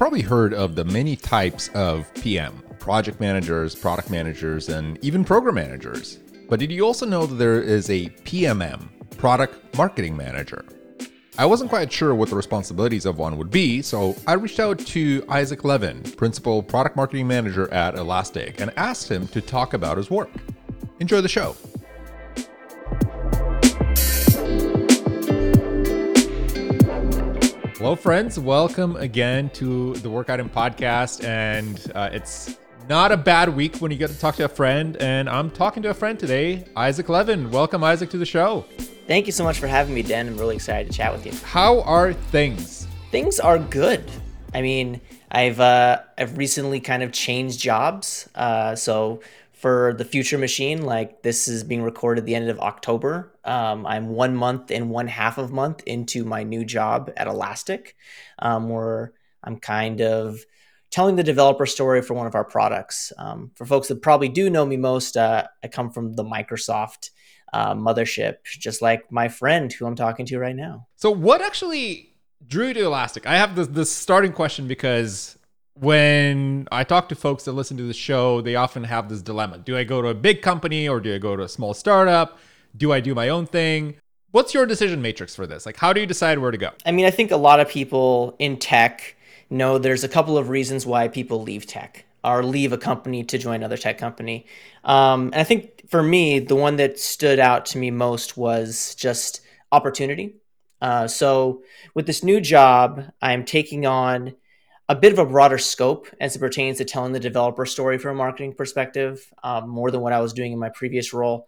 probably heard of the many types of PM project managers, product managers, and even program managers. But did you also know that there is a PMM, product marketing manager? I wasn't quite sure what the responsibilities of one would be, so I reached out to Isaac Levin, Principal Product Marketing Manager at Elastic, and asked him to talk about his work. Enjoy the show. Hello, friends. Welcome again to the Work Item Podcast. And uh, it's not a bad week when you get to talk to a friend. And I'm talking to a friend today, Isaac Levin. Welcome, Isaac, to the show. Thank you so much for having me, Den. I'm really excited to chat with you. How are things? Things are good. I mean, I've uh, I've recently kind of changed jobs. Uh, so for the future machine like this is being recorded the end of october um, i'm one month and one half of month into my new job at elastic um, where i'm kind of telling the developer story for one of our products um, for folks that probably do know me most uh, i come from the microsoft uh, mothership just like my friend who i'm talking to right now so what actually drew you to elastic i have this, this starting question because when I talk to folks that listen to the show, they often have this dilemma. Do I go to a big company or do I go to a small startup? Do I do my own thing? What's your decision matrix for this? Like, how do you decide where to go? I mean, I think a lot of people in tech know there's a couple of reasons why people leave tech or leave a company to join another tech company. Um, and I think for me, the one that stood out to me most was just opportunity. Uh, so with this new job, I'm taking on a bit of a broader scope as it pertains to telling the developer story from a marketing perspective, um, more than what I was doing in my previous role.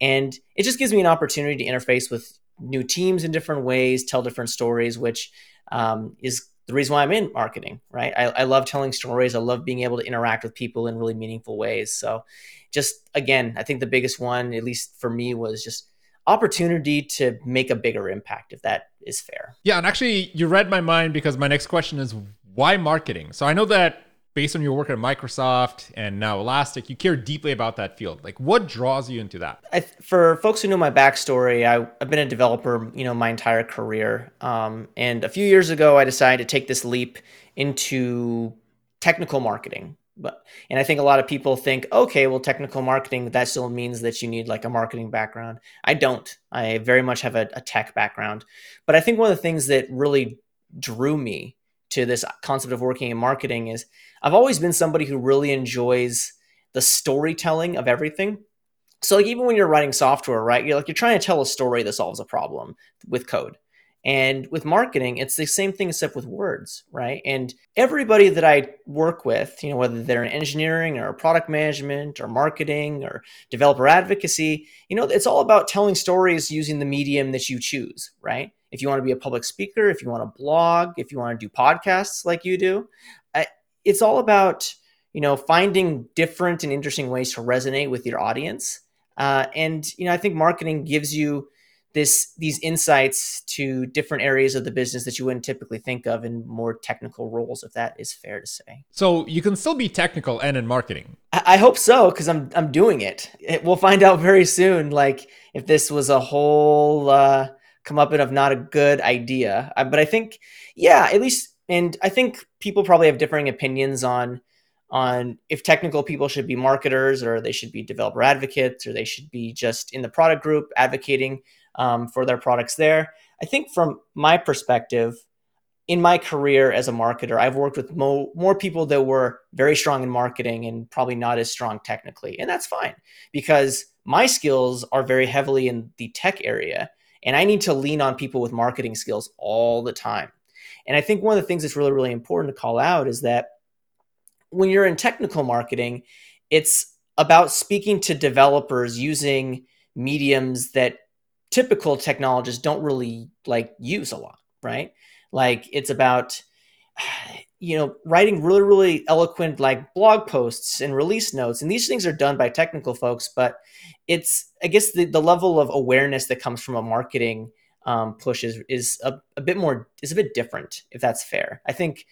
And it just gives me an opportunity to interface with new teams in different ways, tell different stories, which um, is the reason why I'm in marketing, right? I, I, love telling stories. I love being able to interact with people in really meaningful ways. So, just again, I think the biggest one, at least for me, was just opportunity to make a bigger impact, if that is fair. Yeah. And actually, you read my mind because my next question is why marketing? So I know that based on your work at Microsoft and now Elastic, you care deeply about that field. Like, what draws you into that? I, for folks who know my backstory, I, have been a developer, you know, my entire career. Um, and a few years ago, I decided to take this leap into technical marketing. But and I think a lot of people think, okay, well, technical marketing that still means that you need like a marketing background. I don't. I very much have a, a tech background. But I think one of the things that really drew me to this concept of working in marketing is I've always been somebody who really enjoys the storytelling of everything. So like even when you're writing software, right? You're like you're trying to tell a story that solves a problem with code. And with marketing, it's the same thing except with words, right? And everybody that I work with, you know, whether they're in engineering or product management or marketing or developer advocacy, you know, it's all about telling stories using the medium that you choose, right? If you want to be a public speaker, if you want to blog, if you want to do podcasts like you do, it's all about you know finding different and interesting ways to resonate with your audience. Uh, and you know, I think marketing gives you this these insights to different areas of the business that you wouldn't typically think of in more technical roles if that is fair to say so you can still be technical and in marketing i, I hope so because i'm i'm doing it. it. we'll find out very soon like if this was a whole uh, come up of not a good idea. Uh, but I think, yeah, at least, and I think people probably have differing opinions on on if technical people should be marketers or they should be developer advocates or they should be just in the product group advocating um, for their products there. I think from my perspective, in my career as a marketer, I've worked with mo- more people that were very strong in marketing and probably not as strong technically. And that's fine because my skills are very heavily in the tech area. And I need to lean on people with marketing skills all the time. And I think one of the things that's really, really important to call out is that when you're in technical marketing, it's about speaking to developers using mediums that typical technologists don't really like use a lot, right? Like it's about you know writing really really eloquent like blog posts and release notes and these things are done by technical folks but it's i guess the, the level of awareness that comes from a marketing um, push is is a, a bit more is a bit different if that's fair. I think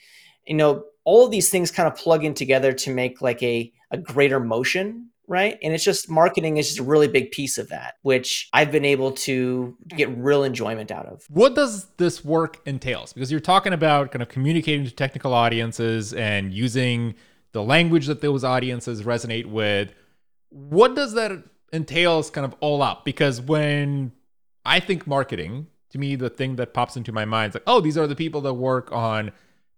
you know all of these things kind of plug in together to make like a, a greater motion right? And it's just marketing is just a really big piece of that, which I've been able to get mm. real enjoyment out of. What does this work entails? Because you're talking about kind of communicating to technical audiences and using the language that those audiences resonate with. What does that entails kind of all up? Because when I think marketing, to me, the thing that pops into my mind is like, oh, these are the people that work on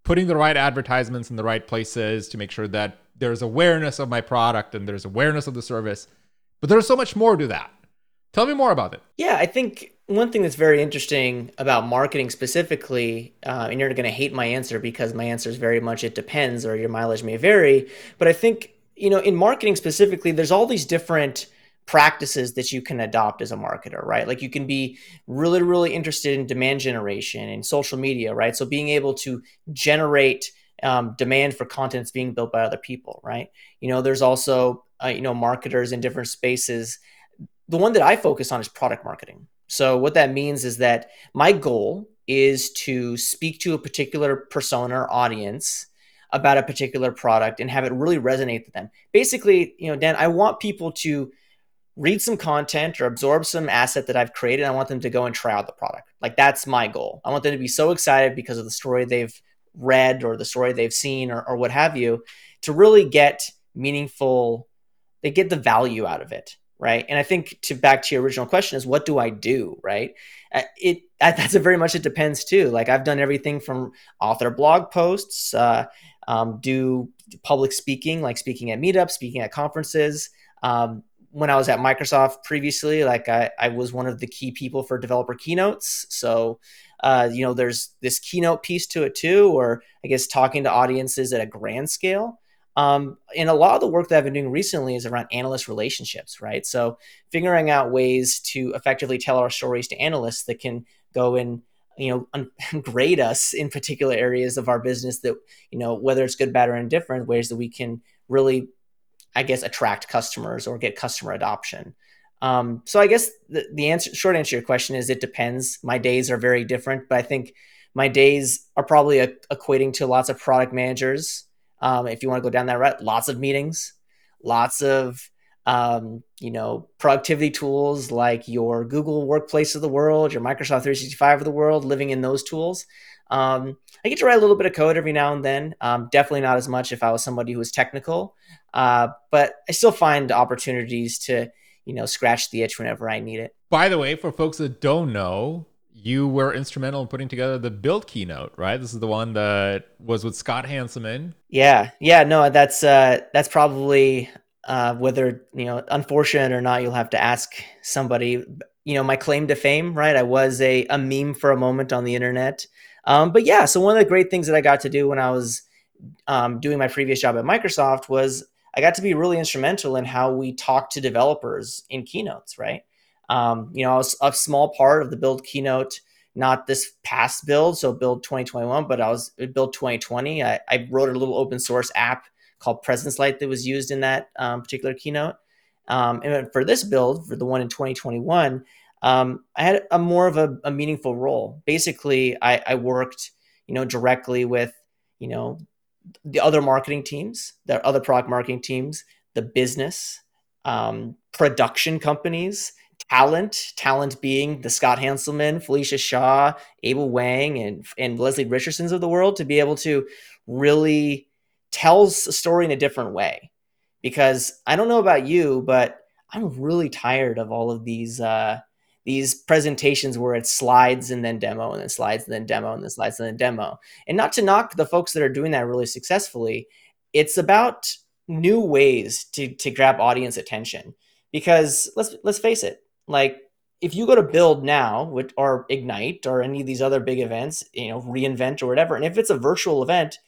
putting the right advertisements in the right places to make sure that there's awareness of my product and there's awareness of the service. But there's so much more to that. Tell me more about it. Yeah, I think one thing that's very interesting about marketing specifically, uh, and you're going to hate my answer because my answer is very much it depends or your mileage may vary. But I think, you know, in marketing specifically, there's all these different practices that you can adopt as a marketer, right? Like you can be really, really interested in demand generation and social media, right? So being able to generate um, demand for content that's being built by other people, right? You know, there's also, uh, you know, marketers in different spaces. The one that I focus on is product marketing. So what that means is that my goal is to speak to a particular persona or audience about a particular product and have it really resonate with them. Basically, you know, Den, I want people to read some content or absorb some asset that I've created. I want them to go and try out the product. Like that's my goal. I want them to be so excited because of the story they've read or the story they've seen or, or what have you to really get meaningful, they get the value out of it. Right. And I think to back to your original question is what do I do? Right. Uh, it that's a very much it depends too. Like I've done everything from author blog posts, uh, um, do public speaking, like speaking at meetups, speaking at conferences, um, when I was at Microsoft previously, like I, I was one of the key people for developer keynotes. So, uh, you know, there's this keynote piece to it too, or I guess talking to audiences at a grand scale. Um, and a lot of the work that I've been doing recently is around analyst relationships, right? So, figuring out ways to effectively tell our stories to analysts that can go and you know grade us in particular areas of our business that you know whether it's good bad or indifferent ways that we can really I guess, attract customers or get customer adoption. Um, so I guess the, the answer, short answer to your question is it depends. My days are very different, but I think my days are probably a, equating to lots of product managers. Um, if you want to go down that route, lots of meetings, lots of um, you know productivity tools like your Google Workplace of the world, your Microsoft 365 of the world, living in those tools. Um, I get to write a little bit of code every now and then. Um, definitely not as much if I was somebody who was technical, uh, but I still find opportunities to, you know, scratch the itch whenever I need it. By the way, for folks that don't know, you were instrumental in putting together the build keynote, right? This is the one that was with Scott Hanselman. Yeah, yeah, no, that's uh, that's probably uh, whether you know unfortunate or not. You'll have to ask somebody. You know, my claim to fame, right? I was a a meme for a moment on the internet. Um, but yeah, so one of the great things that I got to do when I was um, doing my previous job at Microsoft was I got to be really instrumental in how we talk to developers in keynotes, right? Um, you know, I was a small part of the build keynote, not this past build, so build 2021, but I was build 2020. I, I wrote a little open source app called Presence Light that was used in that um, particular keynote. Um, and for this build, for the one in 2021, um, I had a more of a, a meaningful role. Basically, I, I, worked, you know, directly with, you know, the other marketing teams, the other product marketing teams, the business, um, production companies, talent, talent being the Scott Hanselman, Felicia Shaw, Abel Wang, and and Leslie Richardsons of the world to be able to really tell a story in a different way. Because I don't know about you, but I'm really tired of all of these. Uh, these presentations where it's slides and then demo and then slides and then demo and then slides and then demo. And not to knock the folks that are doing that really successfully, it's about new ways to to grab audience attention. Because let's let's face it, like if you go to build now or ignite or any of these other big events you know reinvent or whatever and if it's a virtual event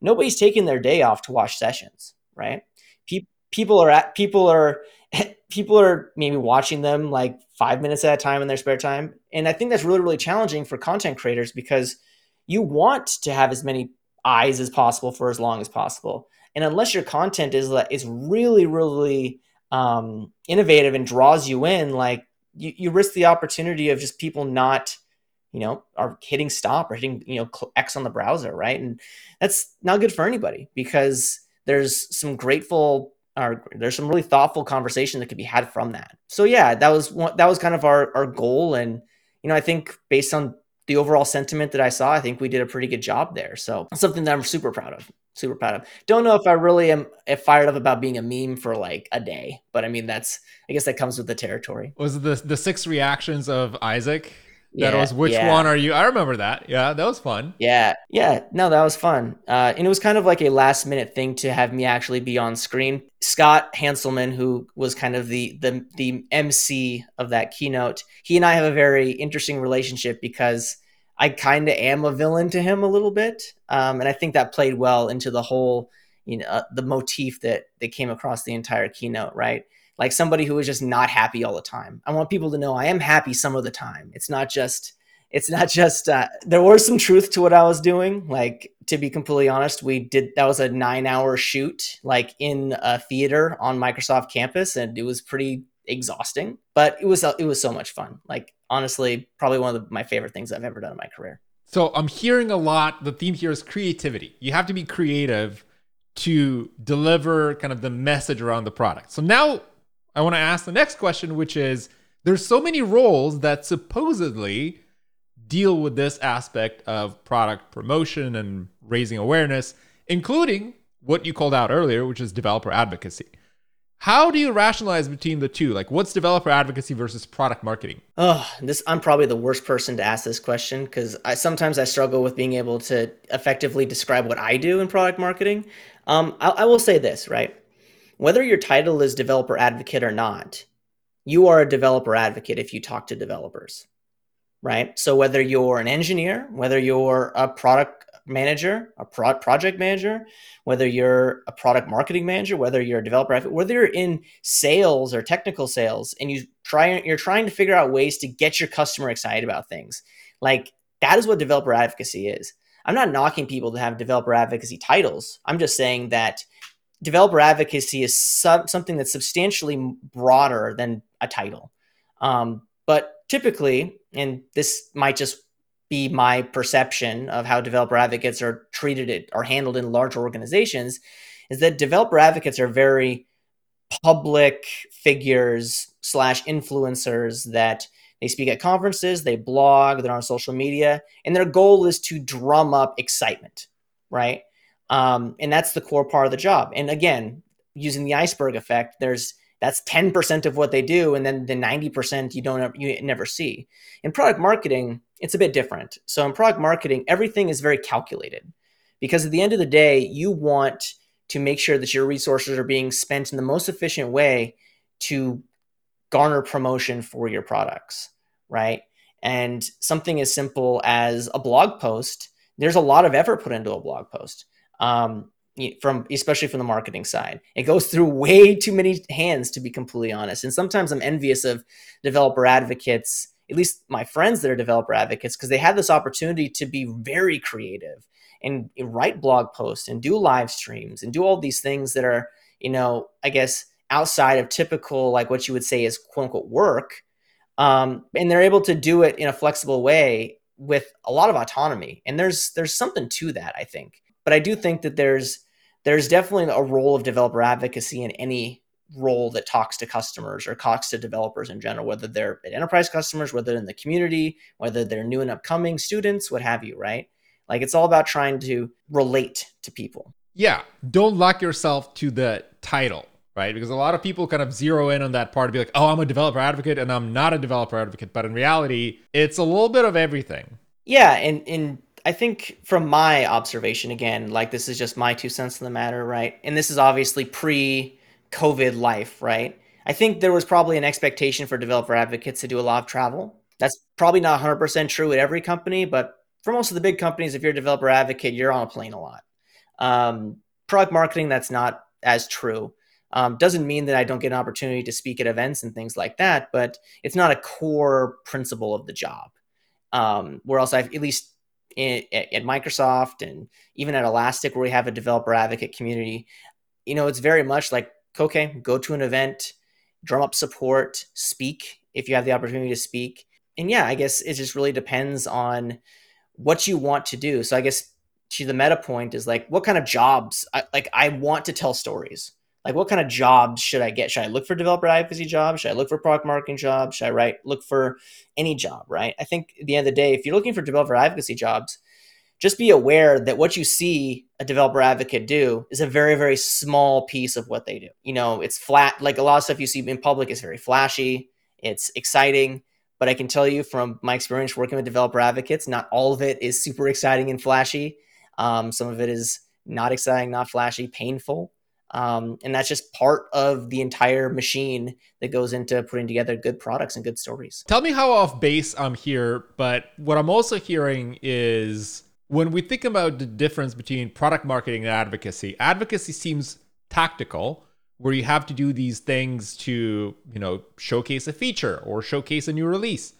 nobody's taking their day off to watch sessions right Pe- people are at people are people are maybe watching them like five minutes at a time in their spare time. And I think that's really, really challenging for content creators because you want to have as many eyes as possible for as long as possible. And unless your content is is really, really um, innovative and draws you in, like you, you risk the opportunity of just people not, you know, are hitting stop or hitting, you know, X on the browser, right? And that's not good for anybody because there's some grateful are there's some really thoughtful conversation that could be had from that. So yeah, that was one, that was kind of our our goal, and you know I think based on the overall sentiment that I saw, I think we did a pretty good job there. So something that I'm super proud of. Super proud of. Don't know if I really am fired up about being a meme for like a day, but I mean that's I guess that comes with the territory. Was the the six reactions of Isaac? That yeah, was which yeah. one are you? I remember that. Yeah, that was fun. Yeah, yeah. No, that was fun. Uh, and it was kind of like a last minute thing to have me actually be on screen. Scott Hanselman, who was kind of the the the MC of that keynote, he and I have a very interesting relationship because I kind of am a villain to him a little bit, um, and I think that played well into the whole, you know, uh, the motif that that came across the entire keynote. Right like somebody who is just not happy all the time. I want people to know I am happy some of the time. It's not just it's not just uh, there was some truth to what I was doing. Like to be completely honest, we did that was a nine hour shoot like in a theater on Microsoft campus, and it was pretty exhausting. But it was it was so much fun. Like honestly, probably one of the, my favorite things I've ever done in my career. So I'm hearing a lot. The theme here is creativity. You have to be creative to deliver kind of the message around the product. So now I want to ask the next question, which is there's so many roles that supposedly deal with this aspect of product promotion and raising awareness, including what you called out earlier, which is developer advocacy. How do you rationalize between the two? Like, what's developer advocacy versus product marketing? Oh, this I'm probably the worst person to ask this question because I sometimes I struggle with being able to effectively describe what I do in product marketing. Um, I, I will say this, right? Whether your title is developer advocate or not, you are a developer advocate if you talk to developers, right? So whether you're an engineer, whether you're a product manager, a pro- project manager, whether you're a product marketing manager, whether you're a developer whether you're in sales or technical sales, and you try you're trying to figure out ways to get your customer excited about things, like that is what developer advocacy is. I'm not knocking people to have developer advocacy titles. I'm just saying that developer advocacy is sub- something that's substantially broader than a title. Um, but typically, and this might just be my perception of how developer advocates are treated it or handled in large organizations, is that developer advocates are very public figures slash influencers that they speak at conferences, they blog, they're on social media, and their goal is to drum up excitement, right? Um, and that's the core part of the job. And again, using the iceberg effect, there's that's 10% of what they do, and then the 90% you don't you never see. In product marketing, it's a bit different. So in product marketing, everything is very calculated because at the end of the day, you want to make sure that your resources are being spent in the most efficient way to garner promotion for your products, right? And something as simple as a blog post, there's a lot of effort put into a blog post um, from especially from the marketing side. It goes through way too many hands, to be completely honest. And sometimes I'm envious of developer advocates, at least my friends that are developer advocates, because they have this opportunity to be very creative and write blog posts and do live streams and do all these things that are, you know, I guess outside of typical like what you would say is quote unquote work. Um, and they're able to do it in a flexible way with a lot of autonomy. And there's there's something to that, I think. But I do think that there's there's definitely a role of developer advocacy in any role that talks to customers or talks to developers in general, whether they're enterprise customers, whether in the community, whether they're new and upcoming students, what have you, right? Like it's all about trying to relate to people. Yeah. Don't lock yourself to the title, right? Because a lot of people kind of zero in on that part to be like, oh, I'm a developer advocate and I'm not a developer advocate. But in reality, it's a little bit of everything. Yeah. And, and I think from my observation, again, like this is just my two cents in the matter, right? And this is obviously pre COVID life, right? I think there was probably an expectation for developer advocates to do a lot of travel. That's probably not 100% true at every company, but for most of the big companies, if you're a developer advocate, you're on a plane a lot. Um, product marketing, that's not as true. Um, doesn't mean that I don't get an opportunity to speak at events and things like that, but it's not a core principle of the job. Um, where else I've at least in, at Microsoft and even at Elastic, where we have a developer advocate community, you know, it's very much like, okay, go to an event, drum up support, speak if you have the opportunity to speak. And yeah, I guess it just really depends on what you want to do. So I guess to the meta point is like, what kind of jobs? I, like, I want to tell stories. Like, what kind of jobs should I get? Should I look for developer advocacy jobs? Should I look for product marketing jobs? Should I write look for any job? Right. I think at the end of the day, if you're looking for developer advocacy jobs, just be aware that what you see a developer advocate do is a very very small piece of what they do you know it's flat like a lot of stuff you see in public is very flashy it's exciting but i can tell you from my experience working with developer advocates not all of it is super exciting and flashy um, some of it is not exciting not flashy painful um, and that's just part of the entire machine that goes into putting together good products and good stories. Tell me how off base I'm here, but what I'm also hearing is when we think about the difference between product marketing and advocacy, advocacy seems tactical, where you have to do these things to, you know, showcase a feature or showcase a new release,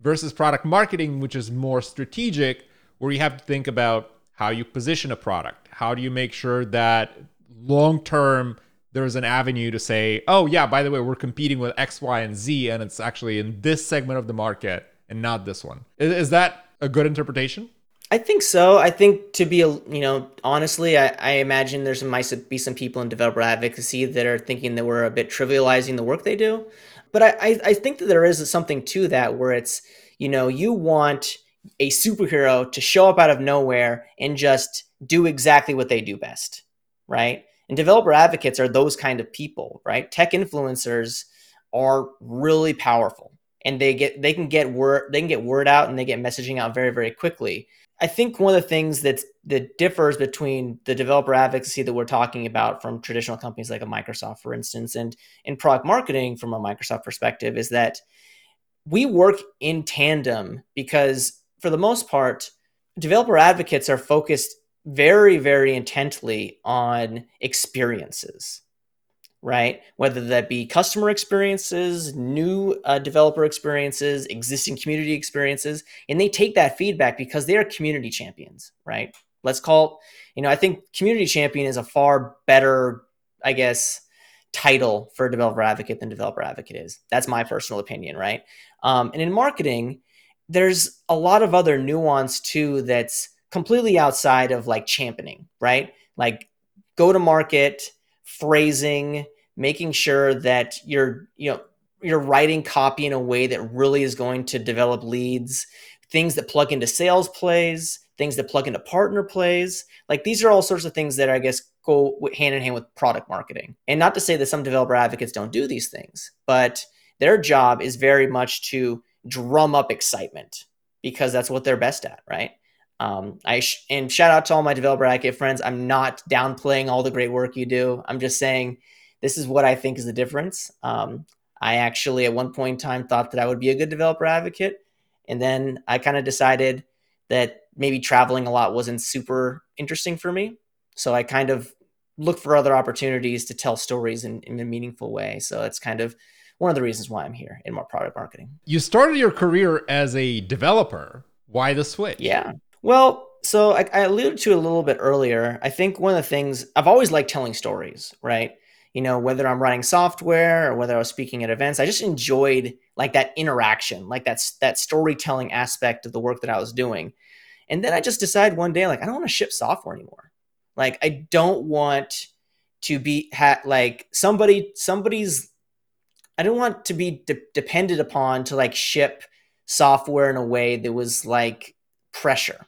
versus product marketing, which is more strategic, where you have to think about how you position a product. How do you make sure that long term there's an avenue to say, oh, yeah, by the way, we're competing with X, Y, and Z, and it's actually in this segment of the market and not this one. Is, is that a good interpretation? I think so. I think to be, a you know, honestly, I, I imagine there's might be some people in developer advocacy that are thinking that we're a bit trivializing the work they do. But I, I, I think that there is something to that where it's, you know, you want a superhero to show up out of nowhere and just do exactly what they do best, right? And developer advocates are those kind of people, right? Tech influencers are really powerful and they get they can get word they can get word out and they get messaging out very very quickly I think one of the things that that differs between the developer advocacy that we're talking about from traditional companies like a Microsoft, for instance, and in product marketing from a Microsoft perspective is that we work in tandem because for the most part, developer advocates are focused very, very intently on experiences right? Whether that be customer experiences, new uh, developer experiences, existing community experiences, and they take that feedback because they are community champions, right? Let's call you know, I think community champion is a far better, I guess, title for a developer advocate than developer advocate is. That's my personal opinion, right? Um, and in marketing, there's a lot of other nuance too that's completely outside of like championing, right? Like go to market phrasing, making sure that you're, you know, you're writing copy in a way that really is going to develop leads, things that plug into sales plays, things that plug into partner plays. Like these are all sorts of things that I guess go hand in hand with product marketing. And not to say that some developer advocates don't do these things, but their job is very much to drum up excitement because that's what they're best at, right? Um, I sh- and shout out to all my developer advocate friends. I'm not downplaying all the great work you do. I'm just saying this is what I think is the difference. Um, I actually at one point in time thought that I would be a good developer advocate, and then I kind of decided that maybe traveling a lot wasn't super interesting for me. So I kind of looked for other opportunities to tell stories in, in a meaningful way. So it's kind of one of the reasons why I'm here in more product marketing. You started your career as a developer. Why the switch? Yeah. Well, so I, I alluded to a little bit earlier. I think one of the things I've always liked telling stories, right? You know, whether I'm writing software or whether I was speaking at events, I just enjoyed like that interaction, like that's that storytelling aspect of the work that I was doing. And then I just decided one day, like, I don't want to ship software anymore. Like, I don't want to be ha- like somebody, somebody's. I don't want to be de- dependent upon to like ship software in a way that was like pressure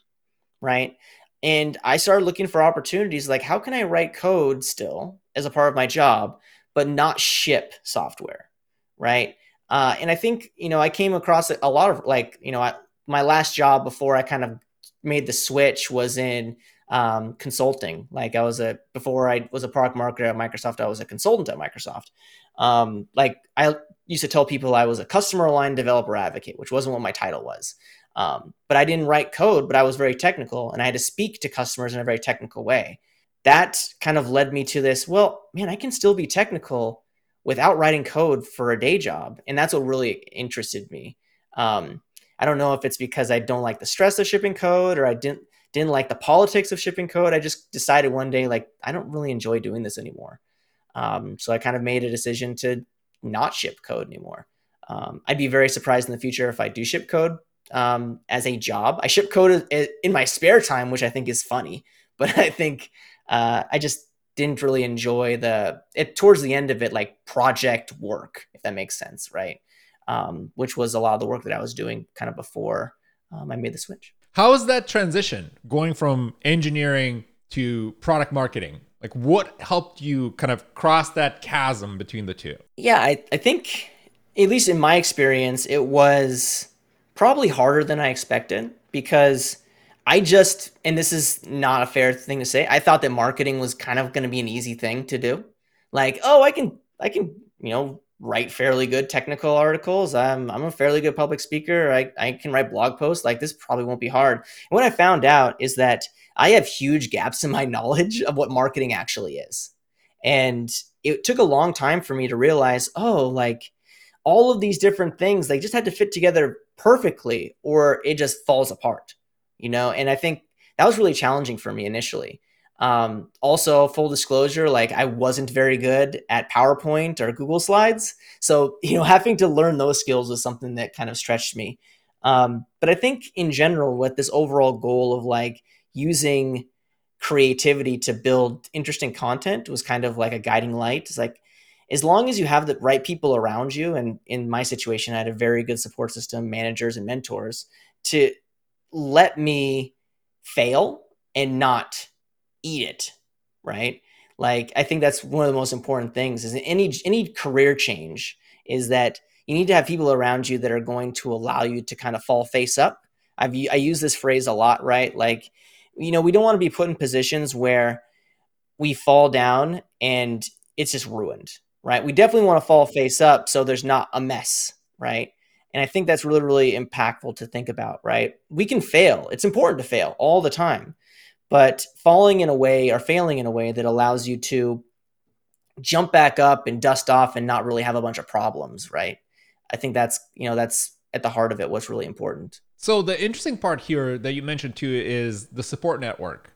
right? And I started looking for opportunities like how can I write code still as a part of my job, but not ship software, right? Uh, and I think you know I came across a lot of like you know I, my last job before I kind of made the switch was in um, consulting. Like I was a before I was a product marketer at Microsoft, I was a consultant at Microsoft. Um, like I used to tell people I was a customer aligned developer advocate, which wasn't what my title was. Um, but I didn't write code, but I was very technical and I had to speak to customers in a very technical way. That kind of led me to this well, man, I can still be technical without writing code for a day job. And that's what really interested me. Um, I don't know if it's because I don't like the stress of shipping code or I didn't didn't like the politics of shipping code. I just decided one day like I don't really enjoy doing this anymore. Um, so I kind of made a decision to not ship code anymore. Um, I'd be very surprised in the future if I do ship code, um, as a job. I ship code in my spare time, which I think is funny, but I think uh, I just didn't really enjoy the it towards the end of it like project work if that makes sense right? Um, which was a lot of the work that i was doing kind of before um, i made the switch. How is that transition going from engineering to product marketing? Like what helped you kind of cross that chasm between the two? Yeah i, I think at least in my experience it was probably harder than i expected because I just, and this is not a fair thing to say. I thought that marketing was kind of going to be an easy thing to do. Like, oh, I can, I can, you know, write fairly good technical articles. I'm, I'm a fairly good public speaker. I, I can write blog posts. Like, this probably won't be hard. And what I found out is that I have huge gaps in my knowledge of what marketing actually is. And it took a long time for me to realize, oh, like all of these different things, they just had to fit together perfectly or it just falls apart you know, and I think that was really challenging for me initially. Um, also, full disclosure, like I wasn't very good at PowerPoint or Google Slides. So, you know, having to learn those skills was something that kind of stretched me. Um, but I think in general, with this overall goal of like using creativity to build interesting content was kind of like a guiding light. It's like, as long as you have the right people around you, and in my situation, I had a very good support system, managers and mentors to let me fail and not eat it, right? Like I think that's one of the most important things is any any career change is that you need to have people around you that are going to allow you to kind of fall face up. I've I use this phrase a lot, right? Like you know, we don't want to be put in positions where we fall down and it's just ruined, right? We definitely want to fall mm-hmm. face up so there's not a mess, right? And I think that's really, really impactful to think about, right? We can fail. It's important to fail all the time, but falling in a way or failing in a way that allows you to jump back up and dust off and not really have a bunch of problems, right? I think that's, you know, that's at the heart of it what's really important. So the interesting part here that you mentioned too is the support network.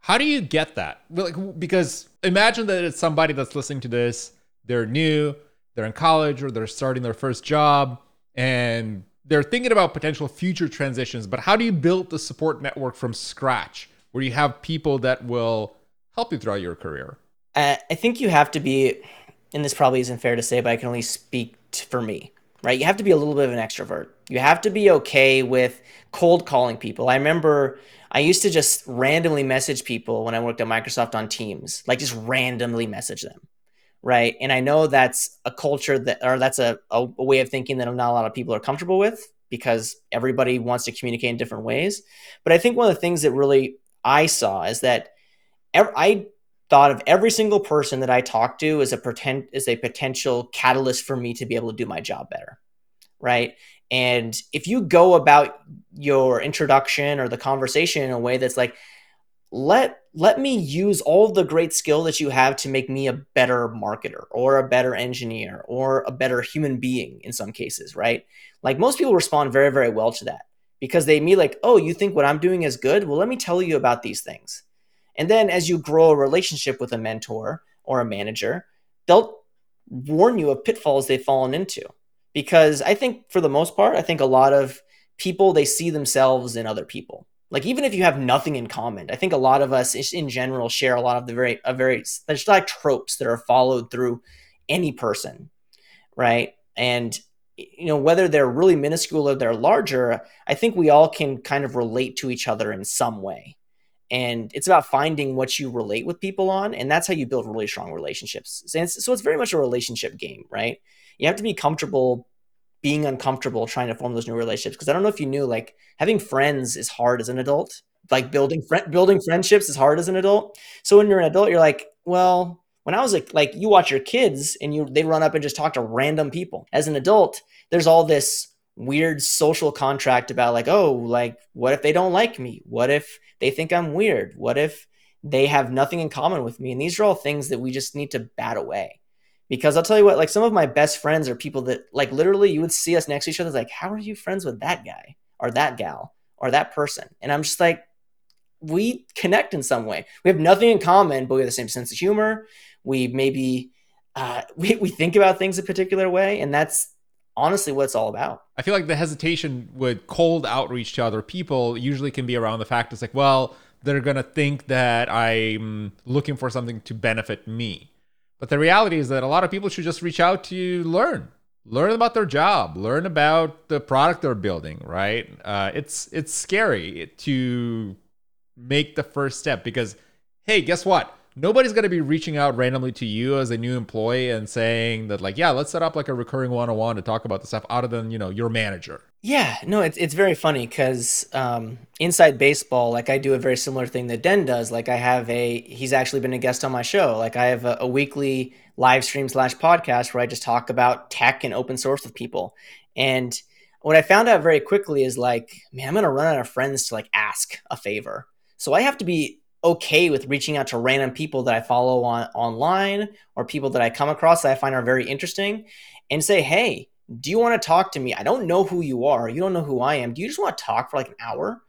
How do you get that? Like because imagine that it's somebody that's listening to this, they're new, they're in college or they're starting their first job and they're thinking about potential future transitions, but how do you build the support network from scratch where you have people that will help you throughout your career? Uh, I think you have to be, and this probably isn't fair to say, but I can only speak for me, right? You have to be a little bit of an extrovert. You have to be okay with cold calling people. I remember I used to just randomly message people when I worked at Microsoft on Teams, like just randomly message them right? And I know that's a culture that, or that's a, a, way of thinking that not a lot of people are comfortable with because everybody wants to communicate in different ways. But I think one of the things that really I saw is that I thought of every single person that I talked to as a pretend as a potential catalyst for me to be able to do my job better, right? And if you go about your introduction or the conversation in a way that's like, let let me use all the great skill that you have to make me a better marketer or a better engineer or a better human being in some cases right? Like most people respond very very well to that because they mean like oh you think what i'm doing is good? Well let me tell you about these things. And then as you grow a relationship with a mentor or a manager they'll warn you of pitfalls they've fallen into because i think for the most part i think a lot of people they see themselves in other people like even if you have nothing in common i think a lot of us in general share a lot of the very a very there's like tropes that are followed through any person right? And you know whether they're really minuscule or they're larger i think we all can kind of relate to each other in some way. And it's about finding what you relate with people on and that's how you build really strong relationships. So it's, so it's very much a relationship game right? You have to be comfortable being uncomfortable trying to form those new relationships because I don't know if you knew like having friends is hard as an adult. Like building fr- building friendships is hard as an adult. So when you're an adult, you're like, well, when I was like, like you watch your kids and you they run up and just talk to random people. As an adult, there's all this weird social contract about like, oh, like what if they don't like me? What if they think I'm weird? What if they have nothing in common with me? And these are all things that we just need to bat away because I'll tell you what, like some of my best friends are people that like literally you would see us next to each other, like, how are you friends with that guy or that gal or that person? And I'm just like, we connect in some way. We have nothing in common, but we have the same sense of humor. We maybe uh, we, we think about things a particular way, and that's honestly what it's all about. I feel like the hesitation with cold outreach to other people usually can be around the fact it's like, well, they're to think that I'm looking for something to benefit me. But the reality is that a lot of people should just reach out to you, learn, learn about their job, learn about the product they're building. Right? Uh, it's it's scary to make the first step because, hey, guess what? Nobody's going to be reaching out randomly to you as a new employee and saying that, like, yeah, let's set up like a recurring one on one to talk about the stuff other than, you know, your manager. Yeah, no, it's it's very funny because um, inside baseball, like I do a very similar thing that Den does. Like I have a, he's actually been a guest on my show. Like I have a, a weekly live stream slash podcast where I just talk about tech and open source with people. And what I found out very quickly is like, man, I'm gonna run out of friends to like ask a favor. So I have to be okay with reaching out to random people that I follow on online or people that I come across that I find are very interesting and say, hey do you want to talk to me? I don't know who you are. You don't know who I am. Do you just want to talk for like an hour?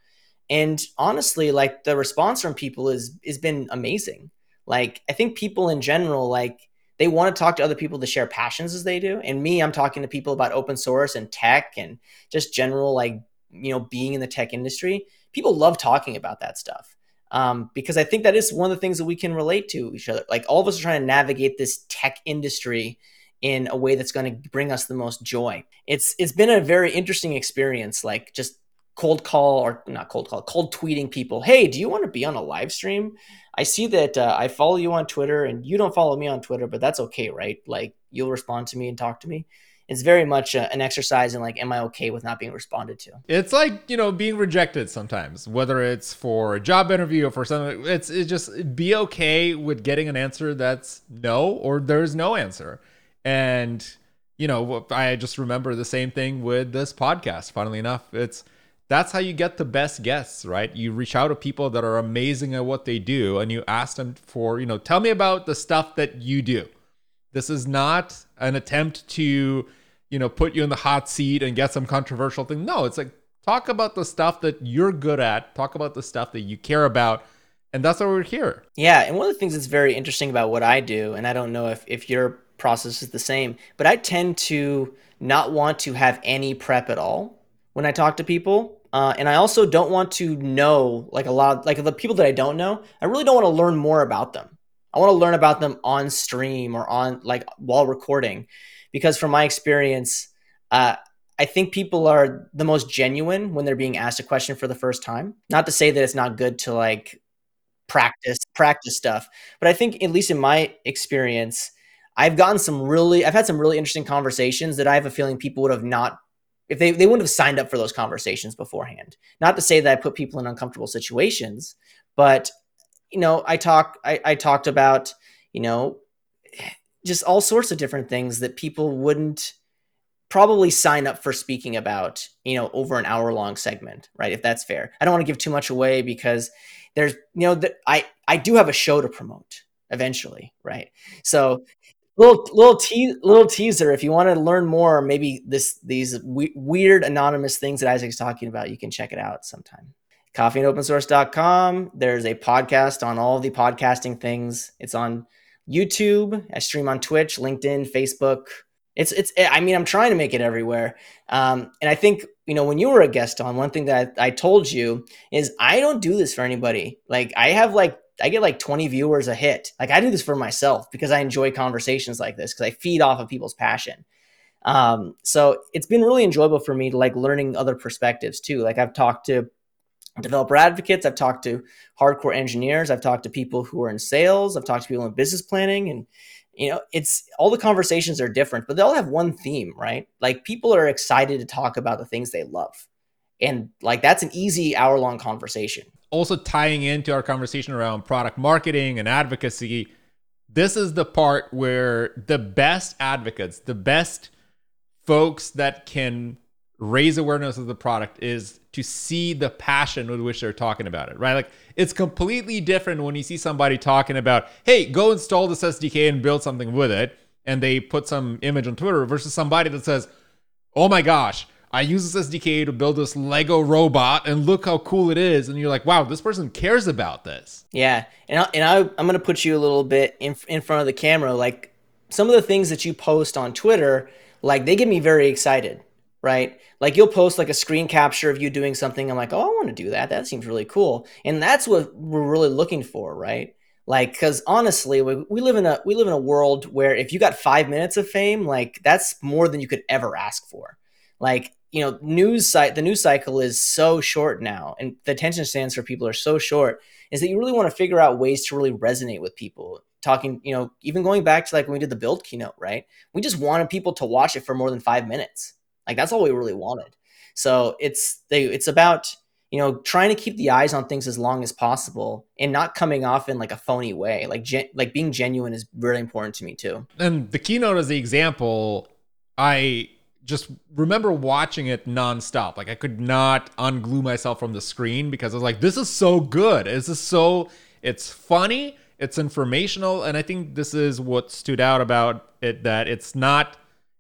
And honestly, like the response from people is has been amazing. Like I think people in general, like they want to talk to other people to share passions as they do. And me, I'm talking to people about open source and tech and just general like you know being in the tech industry. People love talking about that stuff. Um, because I think that is one of the things that we can relate to each other. Like all of us are trying to navigate this tech industry in a way that's going to bring us the most joy. It's it's been a very interesting experience like just cold call or not cold call, cold tweeting people, "Hey, do you want to be on a live stream? I see that uh, I follow you on Twitter and you don't follow me on Twitter, but that's okay, right? Like you'll respond to me and talk to me." It's very much a, an exercise in like, am I okay with not being responded to? It's like you know being rejected sometimes, whether it's for a job interview or for something. It's it's just be okay with getting an answer that's no or there's no answer and, you know, I just remember the same thing with this podcast, funnily enough. It's that's how you get the best guests, right? You reach out to people that are amazing at what they do and you ask them for, you know, tell me about the stuff that you do. This is not an attempt to, you know, put you in the hot seat and get some controversial thing. No, it's like talk about the stuff that you're good at, talk about the stuff that you care about. And that's why we're here. Yeah. And one of the things that's very interesting about what I do, and I don't know if, if you're process is the same. But I tend to not want to have any prep at all when I talk to people. Uh, and I also don't want to know, like a lot, of, like the people that I don't know, I really don't want to learn more about them. I want to learn about them on stream or on like while recording, because from my experience, uh, I think people are the most genuine when they're being asked a question for the first time. Not to say that it's not good to like practice practice stuff, but I think at least in my experience, I've gotten some really, I've had some really interesting conversations that I have a feeling people would have not, if they, they wouldn't have signed up for those conversations beforehand. Not to say that I put people in uncomfortable situations, but, you know, I talk, I, I talked about, you know, just all sorts of different things that people wouldn't probably sign up for speaking about, you know, over an hour long segment, right? If that's fair. I don't want to give too much away because there's, you know, the, I, I do have a show to promote eventually, right? So little little te- little teaser if you want to learn more maybe this these we- weird anonymous things that isaac's talking about you can check it out sometime coffee and open coffeeandopensource.com there's a podcast on all the podcasting things it's on youtube i stream on twitch linkedin facebook it's it's i mean i'm trying to make it everywhere um, and i think you know when you were a guest on one thing that I, I told you is i don't do this for anybody like i have like I get like 20 viewers a hit. Like I do this for myself because I enjoy conversations like this because I feed off of people's passion. Um, so it's been really enjoyable for me to like learning other perspectives too. Like I've talked to developer advocates, I've talked to hardcore engineers, I've talked to people who are in sales, I've talked to people in business planning. And you know, it's all the conversations are different, but they all have one theme, right? Like people are excited to talk about the things they love. And like that's an easy hour long conversation. Also tying into our conversation around product marketing and advocacy, this is the part where the best advocates, the best folks that can raise awareness of the product is to see the passion with which they're talking about it, right? Like it's completely different when you see somebody talking about, hey, go install this SDK and build something with it, and they put some image on Twitter versus somebody that says, oh my gosh, I use this SDK to build this Lego robot, and look how cool it is. And you're like, wow, this person cares about this. Yeah, and I, and I, I'm gonna put you a little bit in in front of the camera. Like some of the things that you post on Twitter, like they get me very excited. Right? Like you'll post like a screen capture of you doing something. I'm like, oh, I want to do that. That seems really cool. And that's what we're really looking for, right? Like, because honestly, we, we live in a we live in a world where if you got five minutes of fame, like that's more than you could ever ask for. Like, you know, news site the news cycle is so short now, and the attention spans for people are so short. Is that you really want to figure out ways to really resonate with people? Talking, you know, even going back to like when we did the build keynote, right? We just wanted people to watch it for more than five minutes like that's all we really wanted. So it's they it's about you know trying to keep the eyes on things as long as possible and not coming off in like a phony way. Like gen- like being genuine is really important to me too. And the keynote as the example, I just remember watching it nonstop. Like I could not unglue myself from the screen because I was like, this is so good. This is so it's funny, it's informational, and I think this is what stood out about it that it's not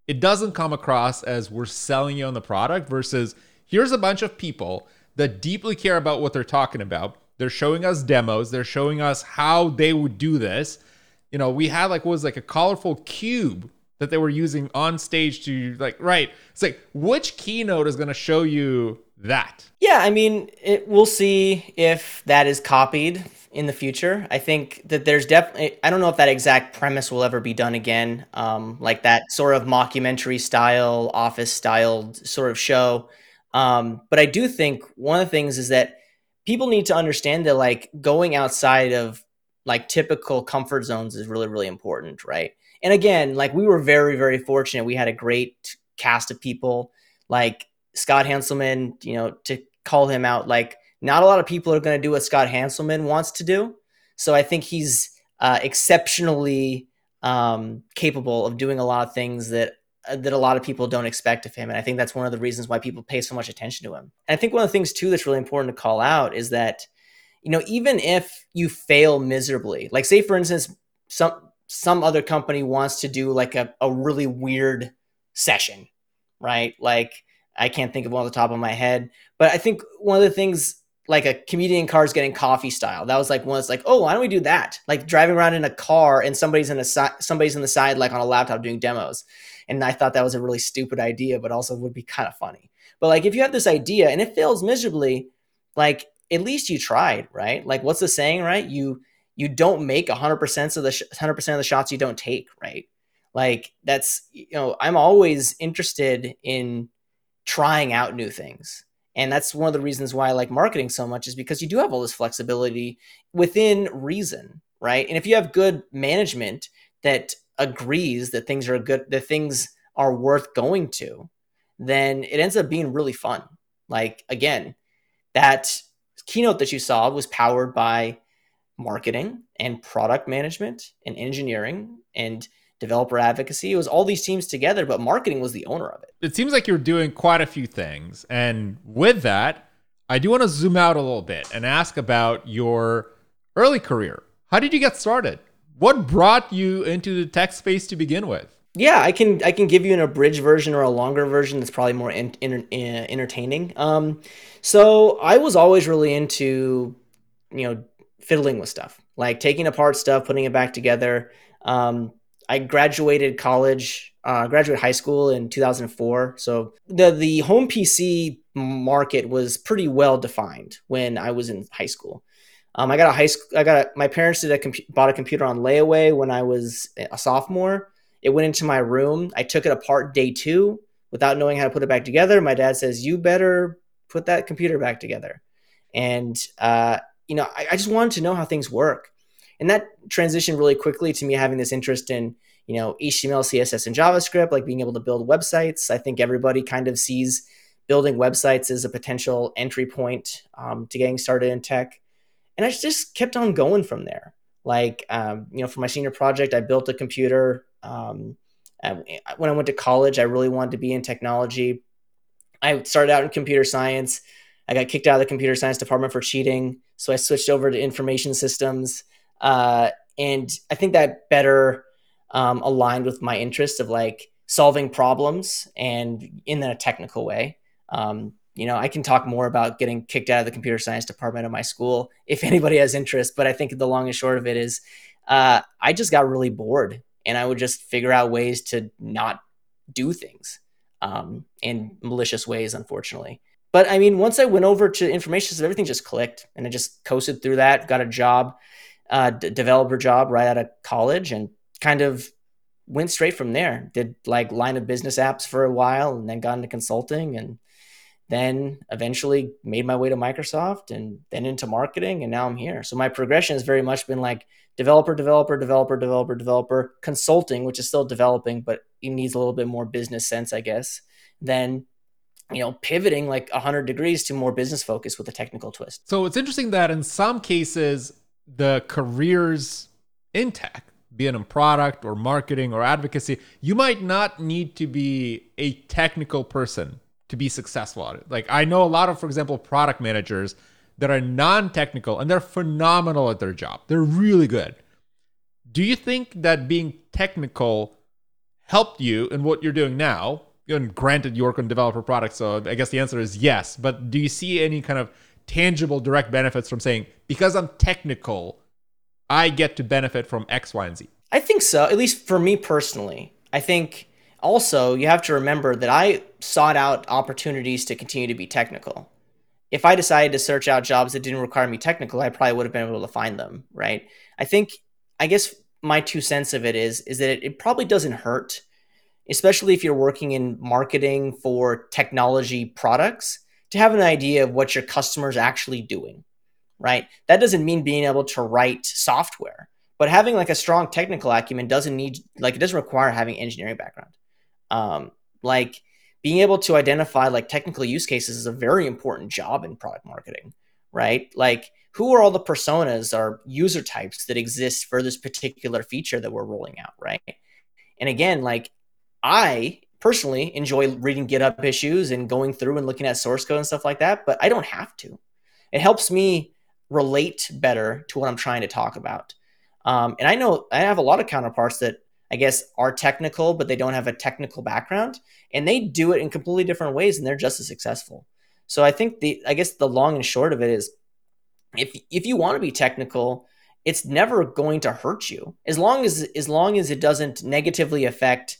it doesn't come across as we're selling you on the product versus here's a bunch of people that deeply care about what they're talking about. They're showing us demos, they're showing us how they would do this. You know, we had like what was like a colorful cube that they were using on stage to like right. It's like which keynote is going to show you that? Yeah, I mean, it, we'll see if that is copied in the future. I think that there's definitely, I don't know if that exact premise will ever be done again, um, like that sort of mockumentary style, office styled sort of show. Um, but I do think one of the things is that people need to understand that like going outside of like typical comfort zones is really, really important, right? And again, like we were very, very fortunate. We had a great cast of people like Scott Hanselman, you know, to call him out, like, not a lot of people are going to do what Scott Hanselman wants to do. So I think he's uh, exceptionally um, capable of doing a lot of things that uh, that a lot of people don't expect of him. And I think that's one of the reasons why people pay so much attention to him. And I think one of the things too that's really important to call out is that you know even if you fail miserably, like say for instance some some other company wants to do like a, a really weird session, right? Like I can't think of one off the top of my head, but I think one of the things like a comedian cars getting coffee style. That was like one that's like, oh, why don't we do that? Like driving around in a car and somebody's in a si- somebody's in the side like on a laptop doing demos. And I thought that was a really stupid idea, but also would be kind of funny. But like if you have this idea and it fails miserably, like at least you tried, right? Like what's the saying, right? You you don't make 100% of the sh- 100% of the shots you don't take, right? Like that's you know, I'm always interested in trying out new things and that's one of the reasons why I like marketing so much is because you do have all this flexibility within reason, right? And if you have good management that agrees that things are good, that things are worth going to, then it ends up being really fun. Like again, that keynote that you saw was powered by marketing and product management and engineering and developer advocacy. It was all these teams together, but marketing was the owner of it. It seems like you're doing quite a few things. And with that, I do want to zoom out a little bit and ask about your early career. How did you get started? What brought you into the tech space to begin with? Yeah, I can I can give you an abridged version or a longer version that's probably more in, in, in, entertaining. Um, so I was always really into you know fiddling with stuff, like taking apart stuff, putting it back together. Um, I graduated college, uh, high school in 2004. So the the home PC market was pretty well defined when I was in high school. Um, I got a high school. I got a, my parents did a compu- bought a computer on layaway when I was a sophomore. It went into my room. I took it apart day two without knowing how to put it back together. My dad says, "You better put that computer back together." And uh, you know, I, I just wanted to know how things work and that transitioned really quickly to me having this interest in you know html css and javascript like being able to build websites. I think everybody kind of sees building websites as a potential entry point um, to getting started in tech. And i just kept on going from there. Like um, you know for my senior project i built a computer. Um, when i went to college i really wanted to be in technology. I started out in computer science. I got kicked out of the computer science department for cheating. So i switched over to information systems uh, and I think that better um, aligned with my interest of like solving problems and in a technical way. Um, you know, I can talk more about getting kicked out of the computer science department of my school if anybody has interest. But I think the long and short of it is, uh, I just got really bored, and I would just figure out ways to not do things. um, in malicious ways, unfortunately. But I mean, once I went over to information systems, everything just clicked, and I just coasted through that. Got a job, uh, d- developer job right out of college, and kind of went straight from there. Did like line of business apps for a while, and then got into consulting, and then eventually made my way to Microsoft, and then into marketing, and now I'm here. So my progression has very much been like developer, developer, developer, developer, developer, consulting, which is still developing, but it needs a little bit more business sense, I guess. Then you know, pivoting like 100 degrees to more business focus with a technical twist. So it's interesting that in some cases, the careers in tech, be it in product or marketing or advocacy, you might not need to be a technical person to be successful at it. Like I know a lot of, for example, product managers that are non technical and they're phenomenal at their job, they're really good. Do you think that being technical helped you in what you're doing now? and granted you work on developer products so i guess the answer is yes but do you see any kind of tangible direct benefits from saying because i'm technical i get to benefit from x y and z. I think so at least for me personally. I think also you have to remember that i sought out opportunities to continue to be technical. If i decided to search out jobs that didn't require me technical i probably would have been able to find them right? I think i guess my two cents of it is is that it, it probably doesn't hurt especially if you're working in marketing for technology products, to have an idea of what your customer's actually doing, right? That doesn't mean being able to write software, but having like a strong technical acumen doesn't need, like, it doesn't require having engineering background. Um, like, being able to identify like technical use cases is a very important job in product marketing, right? Like, who are all the personas or user types that exist for this particular feature that we're rolling out, right? And again, like I personally enjoy reading GitHub issues and going through and looking at source code and stuff like that, but I don't have to. It helps me relate better to what I'm trying to talk about. Um, and I know I have a lot of counterparts that I guess are technical, but they don't have a technical background, and they do it in completely different ways, and they're just as successful. So I think the I guess the long and short of it is, if if you want to be technical, it's never going to hurt you as long as as long as it doesn't negatively affect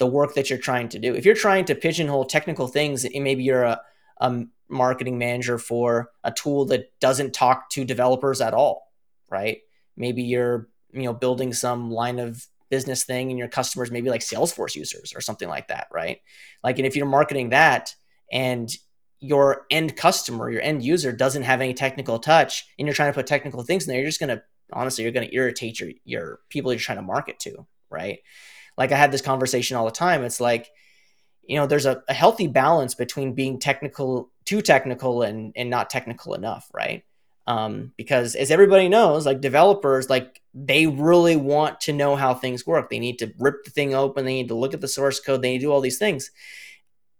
the work that you're trying to do. If you're trying to pigeonhole technical things, maybe you're a, a marketing manager for a tool that doesn't talk to developers at all, right? Maybe you're you know building some line of business thing and your customers maybe like Salesforce users or something like that, right? Like, and if you're marketing that and your end customer, your end user doesn't have any technical touch, and you're trying to put technical things in there, you're just gonna honestly, you're gonna irritate your your people you're trying to market to, right? Like I had this conversation all the time. It's like, you know, there's a, a healthy balance between being technical, too technical, and and not technical enough, right? Um, because as everybody knows, like developers, like they really want to know how things work. They need to rip the thing open. They need to look at the source code. They need to do all these things.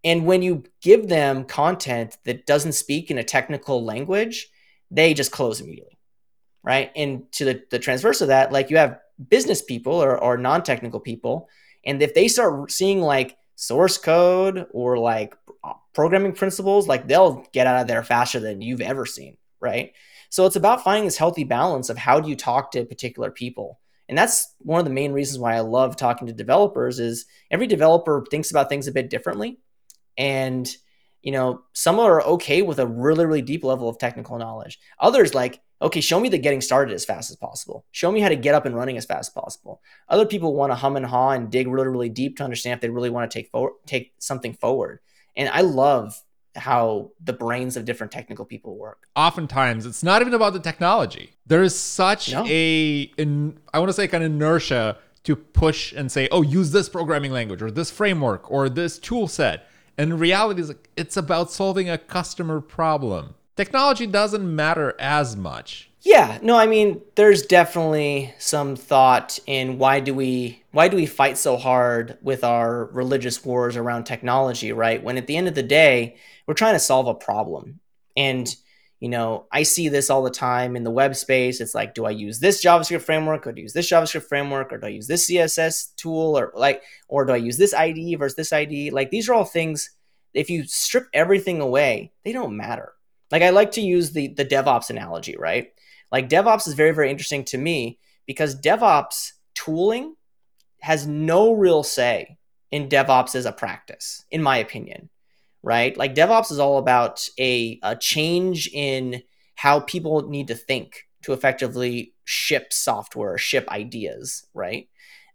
And when you give them content that doesn't speak in a technical language, they just close immediately, right? And to the, the transverse of that, like you have business people or, or non-technical people and if they start seeing like source code or like programming principles like they'll get out of there faster than you've ever seen right? So it's about finding this healthy balance of how do you talk to particular people. And that's one of the main reasons why i love talking to developers is every developer thinks about things a bit differently and you know some are okay with a really really deep level of technical knowledge others like okay, show me the getting started as fast as possible. Show me how to get up and running as fast as possible. Other people want to hum and haw and dig really, really deep to understand if they really want to take forward, take something forward. And I love how the brains of different technical people work. Oftentimes, it's not even about the technology. There is such no. a, in, I want to say, kind of inertia to push and say, oh, use this programming language or this framework or this tool set. And reality is, it's about solving a customer problem technology doesn't matter as much. Yeah, no, I mean, there's definitely some thought in why do we why do we fight so hard with our religious wars around technology, right? When at the end of the day, we're trying to solve a problem. And you know, I see this all the time in the web space. It's like, do I use this JavaScript framework or do I use this JavaScript framework or do I use this CSS tool or like or do I use this IDE versus this IDE? Like these are all things if you strip everything away, they don't matter like I like to use the the DevOps analogy, right? Like DevOps is very very interesting to me because DevOps tooling has no real say in DevOps as a practice, in my opinion, right? Like DevOps is all about a, a change in how people need to think to effectively ship software, ship ideas, right?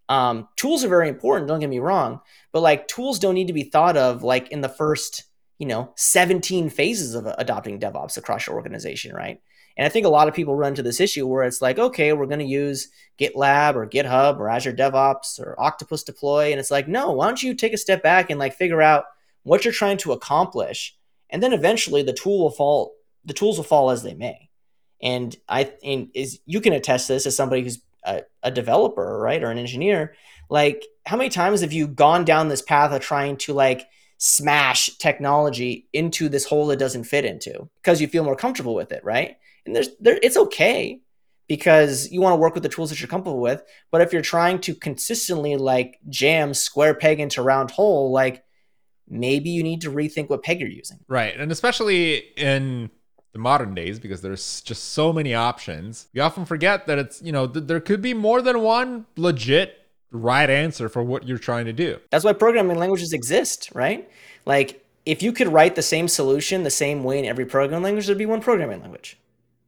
Um, tools are very important, don't get me wrong, but like tools don't need to be thought of like in the first, you know, 17 phases of adopting DevOps across your organization, right? And I think a lot of people run into this issue where it's like, okay, we're going to use GitLab or GitHub or Azure DevOps or Octopus Deploy. And it's like, no, why don't you take a step back and like figure out what you're trying to accomplish? And then eventually the tool will fall, the tools will fall as they may. And I, and is you can attest this as somebody who's a, a developer, right, or an engineer. Like, how many times have you gone down this path of trying to like smash technology into this hole it doesn't fit into because you feel more comfortable with it, right? and there's there it's okay because you want to work with the tools that you're comfortable with. But if you're trying to consistently like jam square peg into round hole, like maybe you need to rethink what peg you're using. Right. And especially in the modern days, because there's just so many options, we often forget that it's, you know, th- there could be more than one legit right answer for what you're trying to do. That's why programming languages exist, right? Like if you could write the same solution the same way in every programming language, there'd be one programming language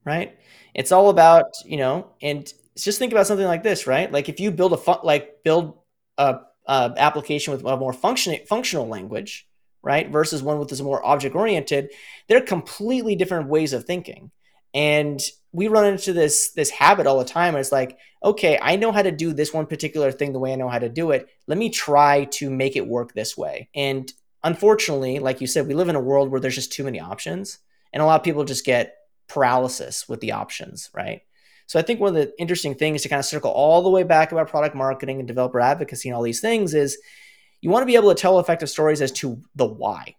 right? It's all about, you know, and just think about something like this, right? Like if you build a fu- like build a, a, application with a more functional functional language, right, versus one with this more object oriented, they're completely different ways of thinking. And we run into this this habit all the time. It's like, okay, I know how to do this one particular thing the way I know how to do it. Let me try to make it work this way. And unfortunately, like you said, we live in a world where there's just too many options, and a lot of people just get paralysis with the options, right? So I think one of the interesting things to kind of circle all the way back about product marketing and developer advocacy and all these things is you want to be able to tell effective stories as to the why,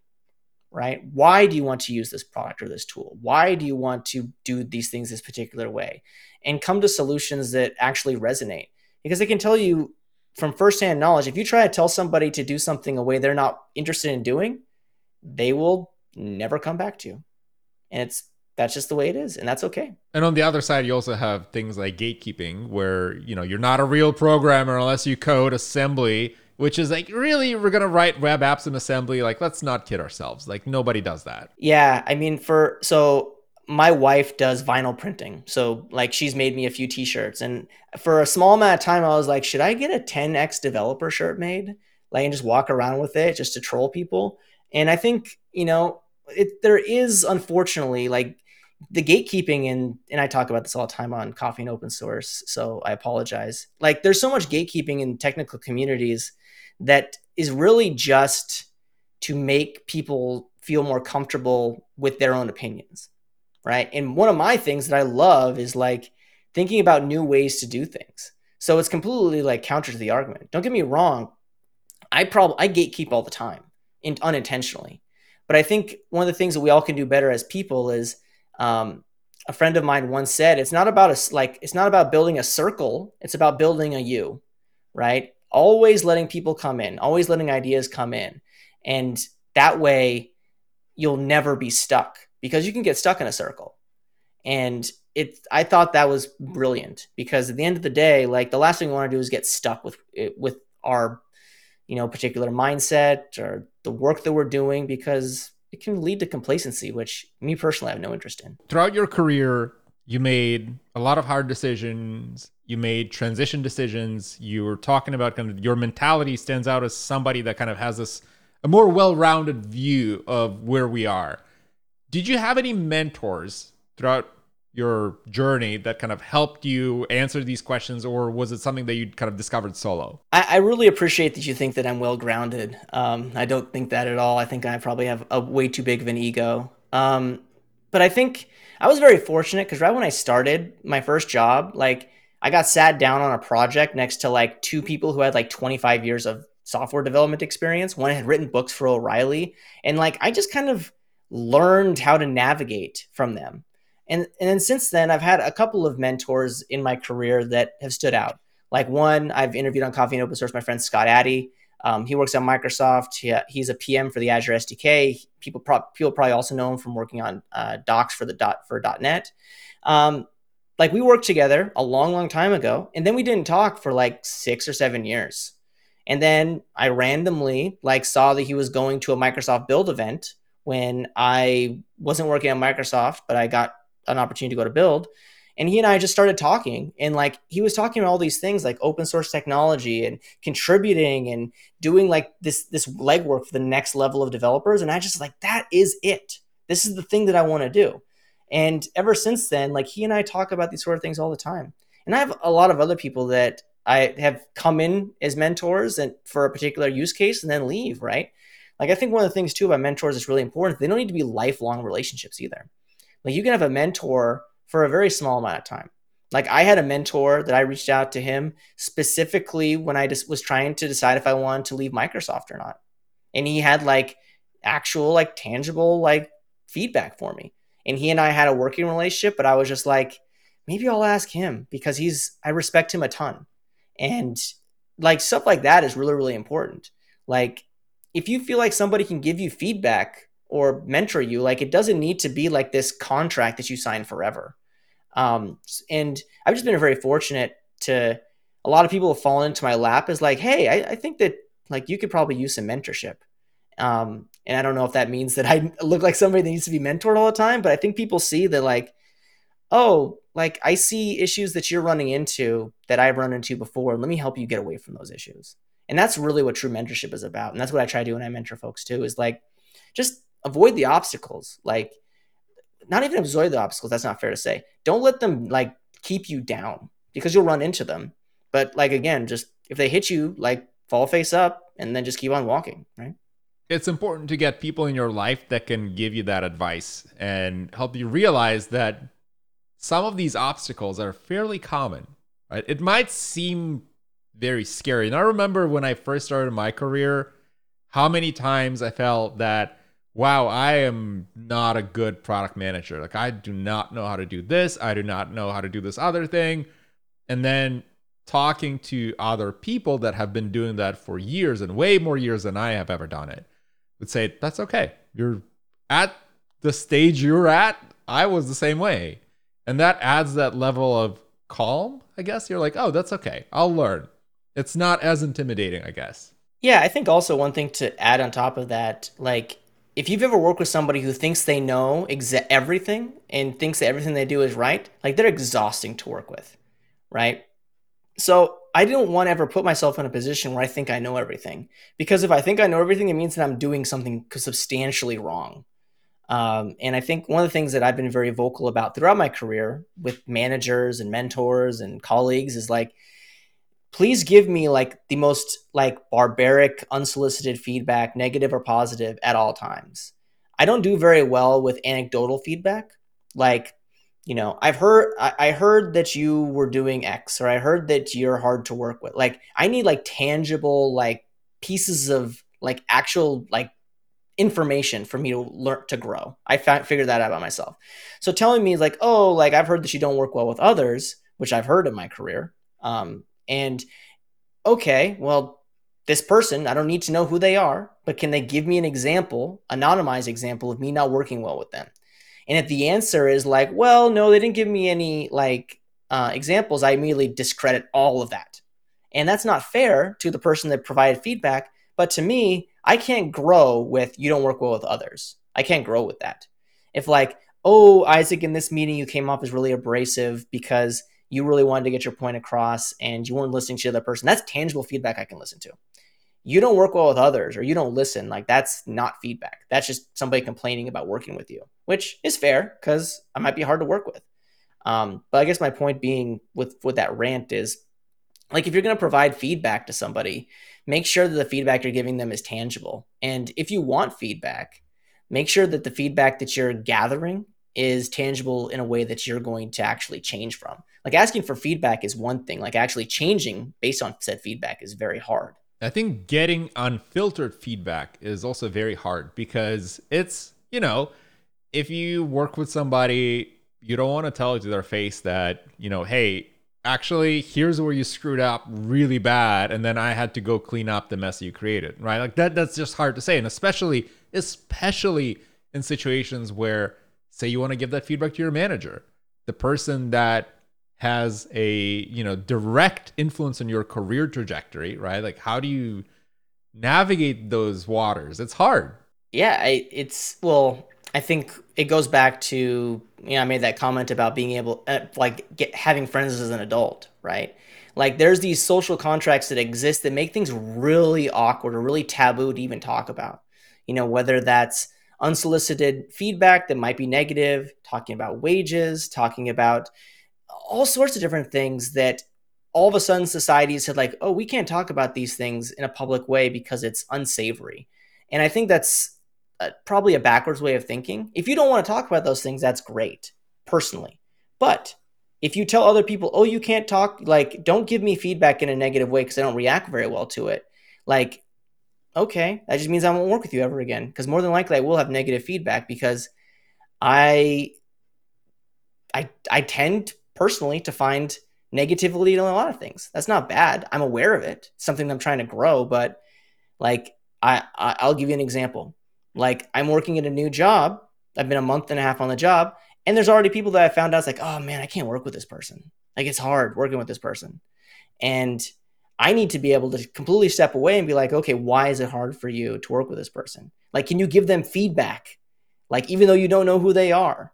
right? Why do you want to use this product or this tool? Why do you want to do these things this particular way? And come to solutions that actually resonate because they can tell you from firsthand knowledge if you try to tell somebody to do something a way they're not interested in doing, they will never come back to you. And it's that's just the way it is and that's okay. And on the other side you also have things like gatekeeping where you know you're not a real programmer unless you code assembly which is like really we're going to write web apps in assembly? Like let's not kid ourselves. Like nobody does that. Yeah i mean for so my wife does vinyl printing. So like she's made me a few t-shirts and for a small amount of time i was like should i get a 10x developer shirt made? Like and just walk around with it just to troll people? And i think you know it, there is unfortunately like the gatekeeping and and I talk about this all the time on coffee and open source, so I apologize. Like there's so much gatekeeping in technical communities that is really just to make people feel more comfortable with their own opinions. Right? And one of my things that I love is like thinking about new ways to do things. So it's completely like counter to the argument. Don't get me wrong. I probably I gatekeep all the time in, unintentionally. But I think one of the things that we all can do better as people is um, a friend of mine once said, "It's not about a like it's not about building a circle. It's about building a U, right? Always letting people come in, always letting ideas come in, and that way you'll never be stuck because you can get stuck in a circle. And it, I thought that was brilliant because at the end of the day, like the last thing we want to do is get stuck with with our, you know, particular mindset or the work that we're doing because it can lead to complacency, which me personally I have no interest in. Throughout your career, you made a lot of hard decisions. You made transition decisions. You were talking about kind of your mentality stands out as somebody that kind of has this a more well-rounded view of where we are. Did you have any mentors throughout your journey that kind of helped you answer these questions, or was it something that you kind of discovered solo? I, I really appreciate that you think that I'm well grounded. Um, I don't think that at all. I think I probably have a way too big of an ego. Um, but I think I was very fortunate because right when I started my first job, like I got sat down on a project next to like two people who had like 25 years of software development experience. One had written books for O'Reilly, and like I just kind of learned how to navigate from them. And, and then since then, I've had a couple of mentors in my career that have stood out. Like one, I've interviewed on Coffee and Open Source, my friend Scott Addie. Um, he works at Microsoft. He, he's a PM for the Azure SDK. People, pro- people probably also know him from working on uh, docs for the dot for .NET. Um, like we worked together a long, long time ago, and then we didn't talk for like six or seven years. And then I randomly like saw that he was going to a Microsoft Build event when I wasn't working at Microsoft, but I got an opportunity to go to Build. And he and I just started talking, and like he was talking about all these things like open source technology and contributing and doing like this this legwork for the next level of developers. And I just like that is it. This is the thing that I want to do. And ever since then, like he and I talk about these sort of things all the time. And I have a lot of other people that I have come in as mentors and for a particular use case and then leave, right? Like I think one of the things too about mentors is really important. They don't need to be lifelong relationships either. Like you can have a mentor for a very small amount of time. Like I had a mentor that I reached out to him specifically when I just was trying to decide if I wanted to leave Microsoft or not. And he had like actual like tangible like feedback for me. And he and I had a working relationship, but I was just like maybe I'll ask him because he's I respect him a ton. And like stuff like that is really really important. Like if you feel like somebody can give you feedback or mentor you, like it doesn't need to be like this contract that you sign forever. Um, and I've just been very fortunate to a lot of people have fallen into my lap as like, hey, I, I think that like you could probably use some mentorship. Um, and I don't know if that means that I look like somebody that needs to be mentored all the time, but I think people see that like, oh, like I see issues that you're running into that I've run into before. Let me help you get away from those issues. And that's really what true mentorship is about. And that's what I try to do when I mentor folks too, is like just avoid the obstacles. Like not even avoid the obstacles, that's not fair to say. Don't let them like keep you down because you'll run into them. But like again, just if they hit you, like fall face up and then just keep on walking, right? It's important to get people in your life that can give you that advice and help you realize that some of these obstacles are fairly common, right? It might seem very scary. And I remember when I first started my career, how many times I felt that, wow, I am not a good product manager. Like, I do not know how to do this. I do not know how to do this other thing. And then talking to other people that have been doing that for years and way more years than I have ever done it would say, that's okay. You're at the stage you're at. I was the same way and that adds that level of calm i guess you're like oh that's okay i'll learn it's not as intimidating i guess yeah i think also one thing to add on top of that like if you've ever worked with somebody who thinks they know exa- everything and thinks that everything they do is right like they're exhausting to work with right? So i don't want to ever put myself in a position where i think i know everything because if i think i know everything it means that i'm doing something substantially wrong. Um, and I think one of the things that I've been very vocal about throughout my career with managers and mentors and colleagues is like, please give me like the most like barbaric, unsolicited feedback, negative or positive at all times. I don't do very well with anecdotal feedback. Like, you know, I've heard I, I heard that you were doing X or I heard that you're hard to work with. Like, I need like tangible like pieces of like actual like information for me to learn to grow. I figured that out by myself. So telling me like, oh, like I've heard that you don't work well with others, which I've heard in my career. Um, and okay, well, this person, I don't need to know who they are, but can they give me an example, anonymized example of me not working well with them? And if the answer is like, well, no, they didn't give me any like uh, examples, I immediately discredit all of that. And that's not fair to the person that provided feedback. But to me, I can't grow with you don't work well with others. I can't grow with that. If like, oh, Isaac, in this meeting you came off as really abrasive because you really wanted to get your point across and you weren't listening to the other person. That's tangible feedback I can listen to. You don't work well with others or you don't listen. Like that's not feedback. That's just somebody complaining about working with you, which is fair because I might be hard to work with. Um, but I guess my point being with with that rant is like if you're going to provide feedback to somebody make sure that the feedback you're giving them is tangible and if you want feedback make sure that the feedback that you're gathering is tangible in a way that you're going to actually change from like asking for feedback is one thing. Like actually changing based on said feedback is very hard. I think getting unfiltered feedback is also very hard because it's you know if you work with somebody you don't want to tell to their face that you know hey actually here's where you screwed up really bad and then i had to go clean up the mess you created right? Like that that's just hard to say and especially especially in situations where say you want to give that feedback to your manager. The person that has a you know direct influence on your career trajectory right? Like how do you navigate those waters? It's hard. Yeah I, it's well i think it goes back to you know i made that comment about being able uh, like get having friends as an adult right? Like there's these social contracts that exist that make things really awkward or really taboo to even talk about. You know whether that's unsolicited feedback that might be negative talking about wages talking about all sorts of different things that all of a sudden society said like oh we can't talk about these things in a public way because it's unsavory. And i think that's uh, probably a backwards way of thinking. If you don't want to talk about those things that's great personally. But if you tell other people oh you can't talk like don't give me feedback in a negative way because i don't react very well to it like okay that just means i won't work with you ever again because more than likely i will have negative feedback because i i i tend personally to find negativity in a lot of things. That's not bad. I'm aware of it. It's something I'm trying to grow, but like I, I I'll give you an example. Like I'm working at a new job. I've been a month and a half on the job, and there's already people that I found out. It's like, oh man, I can't work with this person. Like it's hard working with this person, and I need to be able to completely step away and be like, okay, why is it hard for you to work with this person? Like, can you give them feedback? Like, even though you don't know who they are,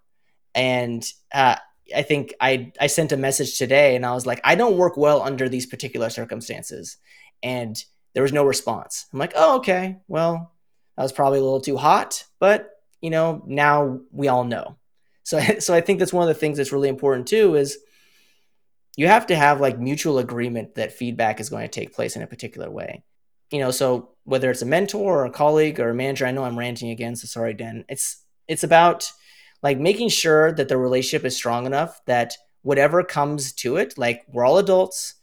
and uh, I think I I sent a message today and I was like, I don't work well under these particular circumstances. And there was no response. I'm like, oh, okay. Well, that was probably a little too hot, but you know, now we all know. So so I think that's one of the things that's really important too is you have to have like mutual agreement that feedback is going to take place in a particular way. You know, so whether it's a mentor or a colleague or a manager, I know I'm ranting again, so sorry, Den. It's it's about like making sure that the relationship is strong enough that whatever comes to it, like we're all adults,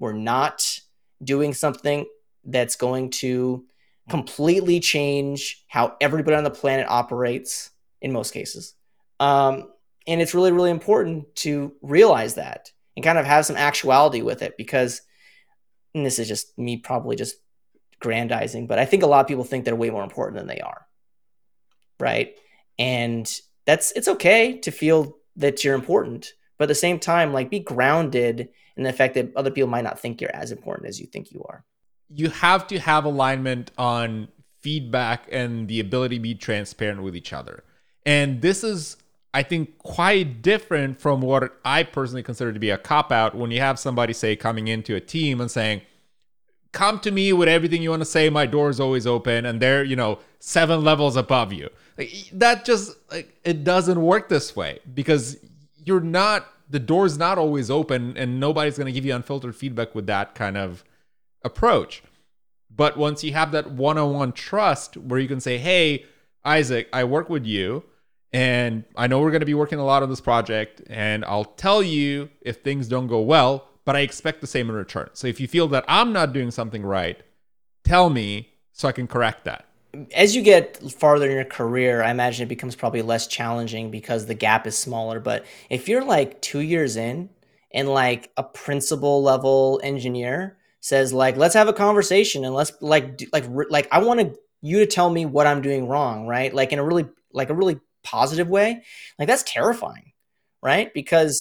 we're not doing something that's going to completely change how everybody on the planet operates in most cases. Um, and it's really, really important to realize that and kind of have some actuality with it because this is just me probably just grandizing, but I think a lot of people think they're way more important than they are. Right. And that's it's okay to feel that you're important but at the same time like be grounded in the fact that other people might not think you're as important as you think you are. You have to have alignment on feedback and the ability to be transparent with each other. And this is i think quite different from what i personally consider to be a cop out when you have somebody say coming into a team and saying come to me with everything you want to say my door is always open and they're you know seven levels above you like, that just like it doesn't work this way because you're not the door's not always open and nobody's going to give you unfiltered feedback with that kind of approach. But once you have that one-on-one trust where you can say, "Hey, Isaac, I work with you and I know we're going to be working a lot on this project and I'll tell you if things don't go well, but I expect the same in return. So if you feel that I'm not doing something right, tell me so I can correct that." as you get farther in your career, I imagine it becomes probably less challenging because the gap is smaller. But if you're like two years in and like a principal level engineer says like, let's have a conversation and let's like, do, like, like I want you to tell me what I'm doing wrong, right? Like in a really, like a really positive way. Like that's terrifying, right? Because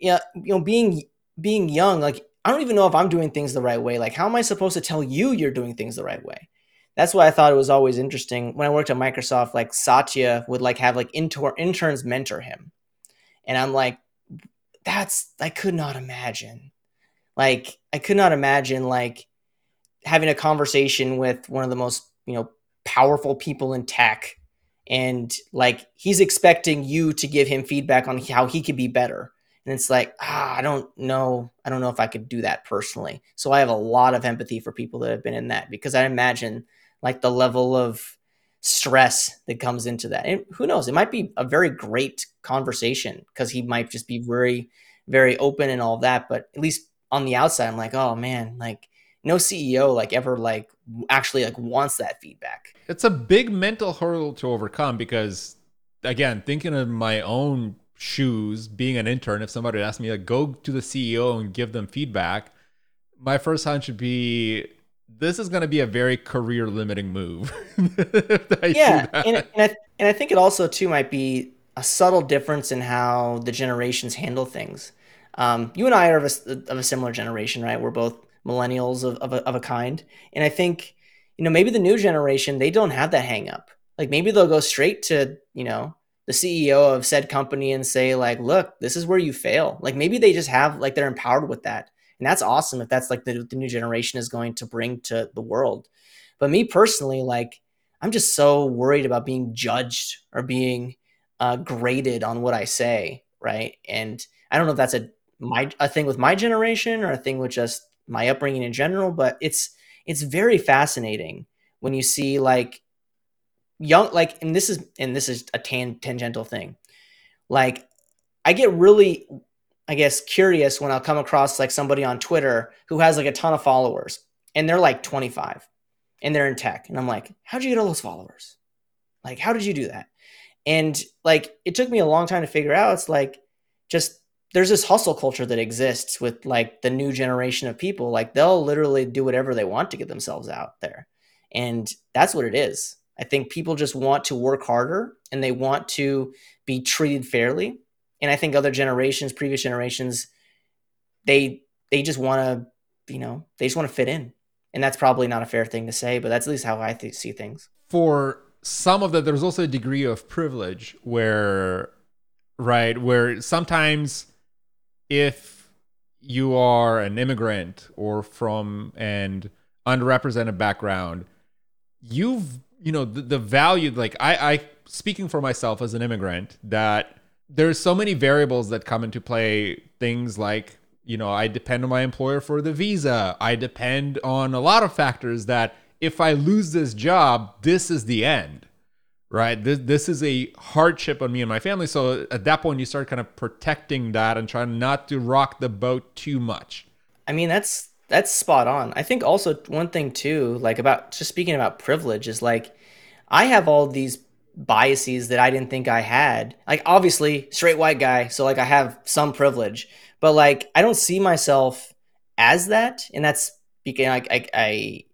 yeah, you know, being being young, like I don't even know if I'm doing things the right way. Like, how am I supposed to tell you you're doing things the right way? that's why I thought it was always interesting when I worked at Microsoft. Like Satya would like have like inter- interns mentor him, and I'm like, that's I could not imagine. Like I could not imagine like having a conversation with one of the most you know powerful people in tech, and like he's expecting you to give him feedback on how he could be better. And it's like, ah, I don't know. I don't know if I could do that personally. So I have a lot of empathy for people that have been in that because I imagine like the level of stress that comes into that. And who knows, it might be a very great conversation because he might just be very, very open and all that. But at least on the outside, I'm like, oh man, like no CEO like ever like actually like wants that feedback. It's a big mental hurdle to overcome because again, thinking of my own shoes, being an intern, if somebody asked me like go to the CEO and give them feedback, my first hunch would be this is going to be a very career limiting move. yeah, and, and, I, and I think it also too might be a subtle difference in how the generations handle things. Um, you and I are of a, of a similar generation, right? We're both millennials of, of a, of a kind. And I think, you know, maybe the new generation, they don't have that hang up. Like maybe they'll go straight to, you know, the CEO of said company and say, like, look, this is where you fail. Like maybe they just have, like, they're empowered with that. And that's awesome if that's like the, the new generation is going to bring to the world. But me personally, like, I'm just so worried about being judged or being uh, graded on what I say, right? And I don't know if that's a my a thing with my generation or a thing with just my upbringing in general, but it's it's very fascinating when you see like young like and this is and this is a tan, tangential thing. Like I get really I guess curious when I'll come across like somebody on Twitter who has like a ton of followers and they're like 25 and they're in tech and I'm like, how'd you get all those followers? Like how did you do that? And like it took me a long time to figure out it's like just there's this hustle culture that exists with like the new generation of people like they'll literally do whatever they want to get themselves out there and that's what it is i think people just want to work harder and they want to be treated fairly. And i think other generations previous generations they they just want to you know they just want to fit in. And that's probably not a fair thing to say but that's at least how i th- see things. For some of that there's also a degree of privilege where right where sometimes if you are an immigrant or from an underrepresented background, you've you know the, the value like I, I speaking for myself as an immigrant that there's so many variables that come into play things like you know i depend on my employer for the visa i depend on a lot of factors that if i lose this job this is the end right? This this is a hardship on me and my family. So at that point, you start kind of protecting that and trying not to rock the boat too much. I mean, that's that's spot on. I think also one thing too, like about just speaking about privilege, is like I have all these biases that I didn't think I had. Like obviously, straight white guy, so like I have some privilege, but like I don't see myself as that, and that's because like I I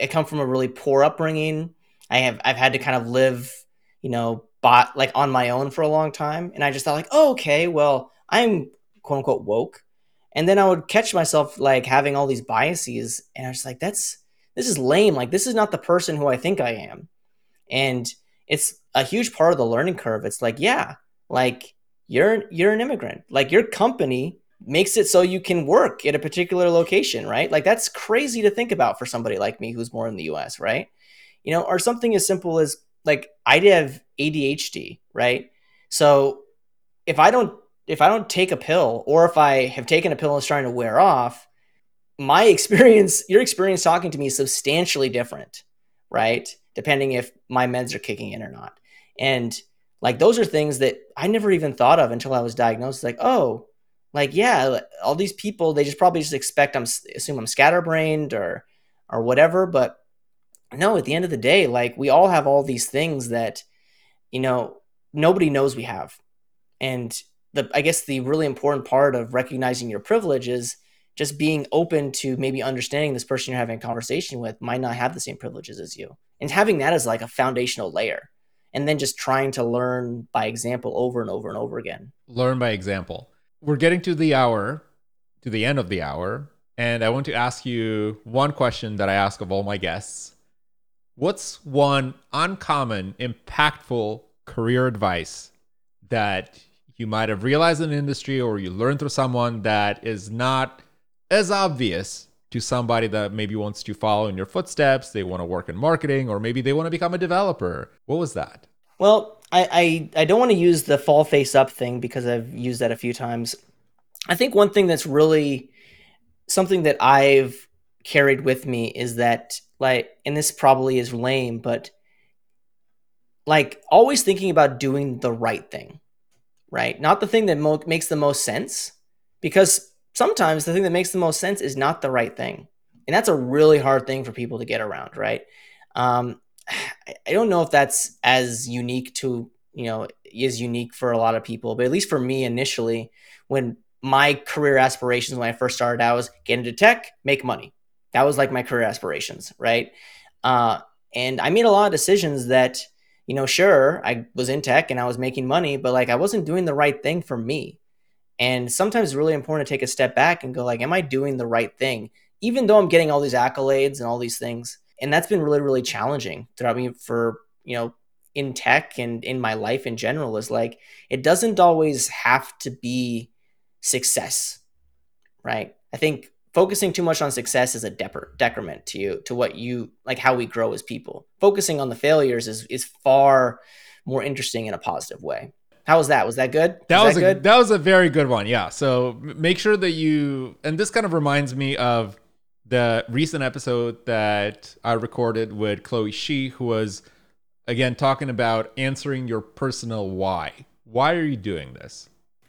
I, come from a really poor upbringing I have I've had to kind of live, you know, bot like on my own for a long time, and I just thought like, oh, okay, well, I'm quote unquote woke, and then I would catch myself like having all these biases, and I was like, that's this is lame. Like this is not the person who I think I am, and it's a huge part of the learning curve. It's like, yeah, like you're you're an immigrant, like your company makes it so you can work at a particular location, right? Like that's crazy to think about for somebody like me who's more in the US, right? you know, or something as simple as like I have ADHD, right? So if I don't if I don't take a pill or if I have taken a pill and it's starting to wear off, my experience, your experience talking to me is substantially different, right? Depending if my meds are kicking in or not. And like those are things that I never even thought of until I was diagnosed. Like, oh, like yeah, all these people they just probably just expect I'm assume I'm scatterbrained or or whatever, but no, at the end of the day, like we all have all these things that, you know, nobody knows we have. And the I guess the really important part of recognizing your privilege is just being open to maybe understanding this person you're having a conversation with might not have the same privileges as you. And having that as like a foundational layer. And then just trying to learn by example over and over and over again. Learn by example. We're getting to the hour, to the end of the hour. And I want to ask you one question that I ask of all my guests what's one uncommon, impactful career advice that you might have realized in industry or you learned through someone that is not as obvious to somebody that maybe wants to follow in your footsteps, they want to work in marketing, or maybe they want to become a developer? What was that? Well, I, I, I don't want to use the fall face up thing because I've used that a few times. I think one thing that's really something that I've carried with me is that like and this probably is lame but like always thinking about doing the right thing right? Not the thing that mo- makes the most sense because sometimes the thing that makes the most sense is not the right thing. And that's a really hard thing for people to get around right? Um, i don't know if that's as unique to you know is unique for a lot of people but at least for me initially when my career aspirations when i first started out was get into tech make money. That was like my career aspirations, right? Uh, and I made a lot of decisions that, you know, sure, I was in tech and I was making money, but like I wasn't doing the right thing for me. And sometimes it's really important to take a step back and go like, am I doing the right thing? Even though I'm getting all these accolades and all these things. And that's been really, really challenging throughout me for, you know, in tech and in my life in general is like, it doesn't always have to be success, right? I think focusing too much on success is a decrement to you, to what you like, how we grow as people. Focusing on the failures is, is far more interesting in a positive way. How was that? Was that good? That was, was, that a, good? that was a very good one. Yeah. So make sure that you and this kind of reminds me of the recent episode that I recorded with Chloe Shih, who was again talking about answering your personal why. Why are you doing this?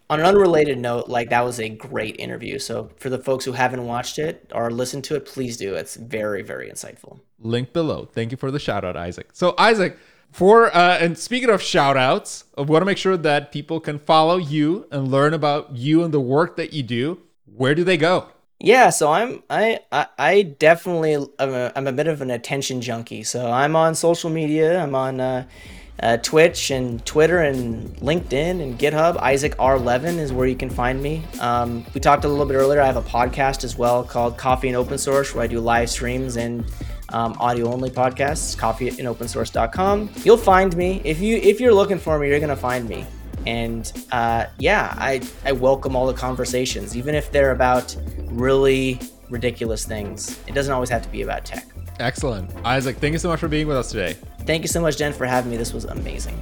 On an unrelated note, like that was a great interview. So for the folks who haven't watched it or listened to it, please do. It's very, very insightful. Link below. Thank you for the shout out, Isaac. So Isaac, for uh, and speaking of shout outs, I want to make sure that people can follow you and learn about you and the work that you do. Where do they go? Yeah, so I'm I I, I definitely I'm a, I'm a bit of an attention junkie. So I'm on social media. I'm on uh, uh, Twitch and Twitter and LinkedIn and GitHub. Isaac R Levin is where you can find me. Um, we talked a little bit earlier. I have a podcast as well called Coffee and Open Source where I do live streams and um, audio only podcasts. Coffee and Open Coffeeandopensource.com. You'll find me if you if you're looking for me. You're gonna find me. And uh, yeah, I I welcome all the conversations, even if they're about really ridiculous things. It doesn't always have to be about tech. Excellent. Isaac, thank you so much for being with us today. Thank you so much, Den, for having me. This was amazing.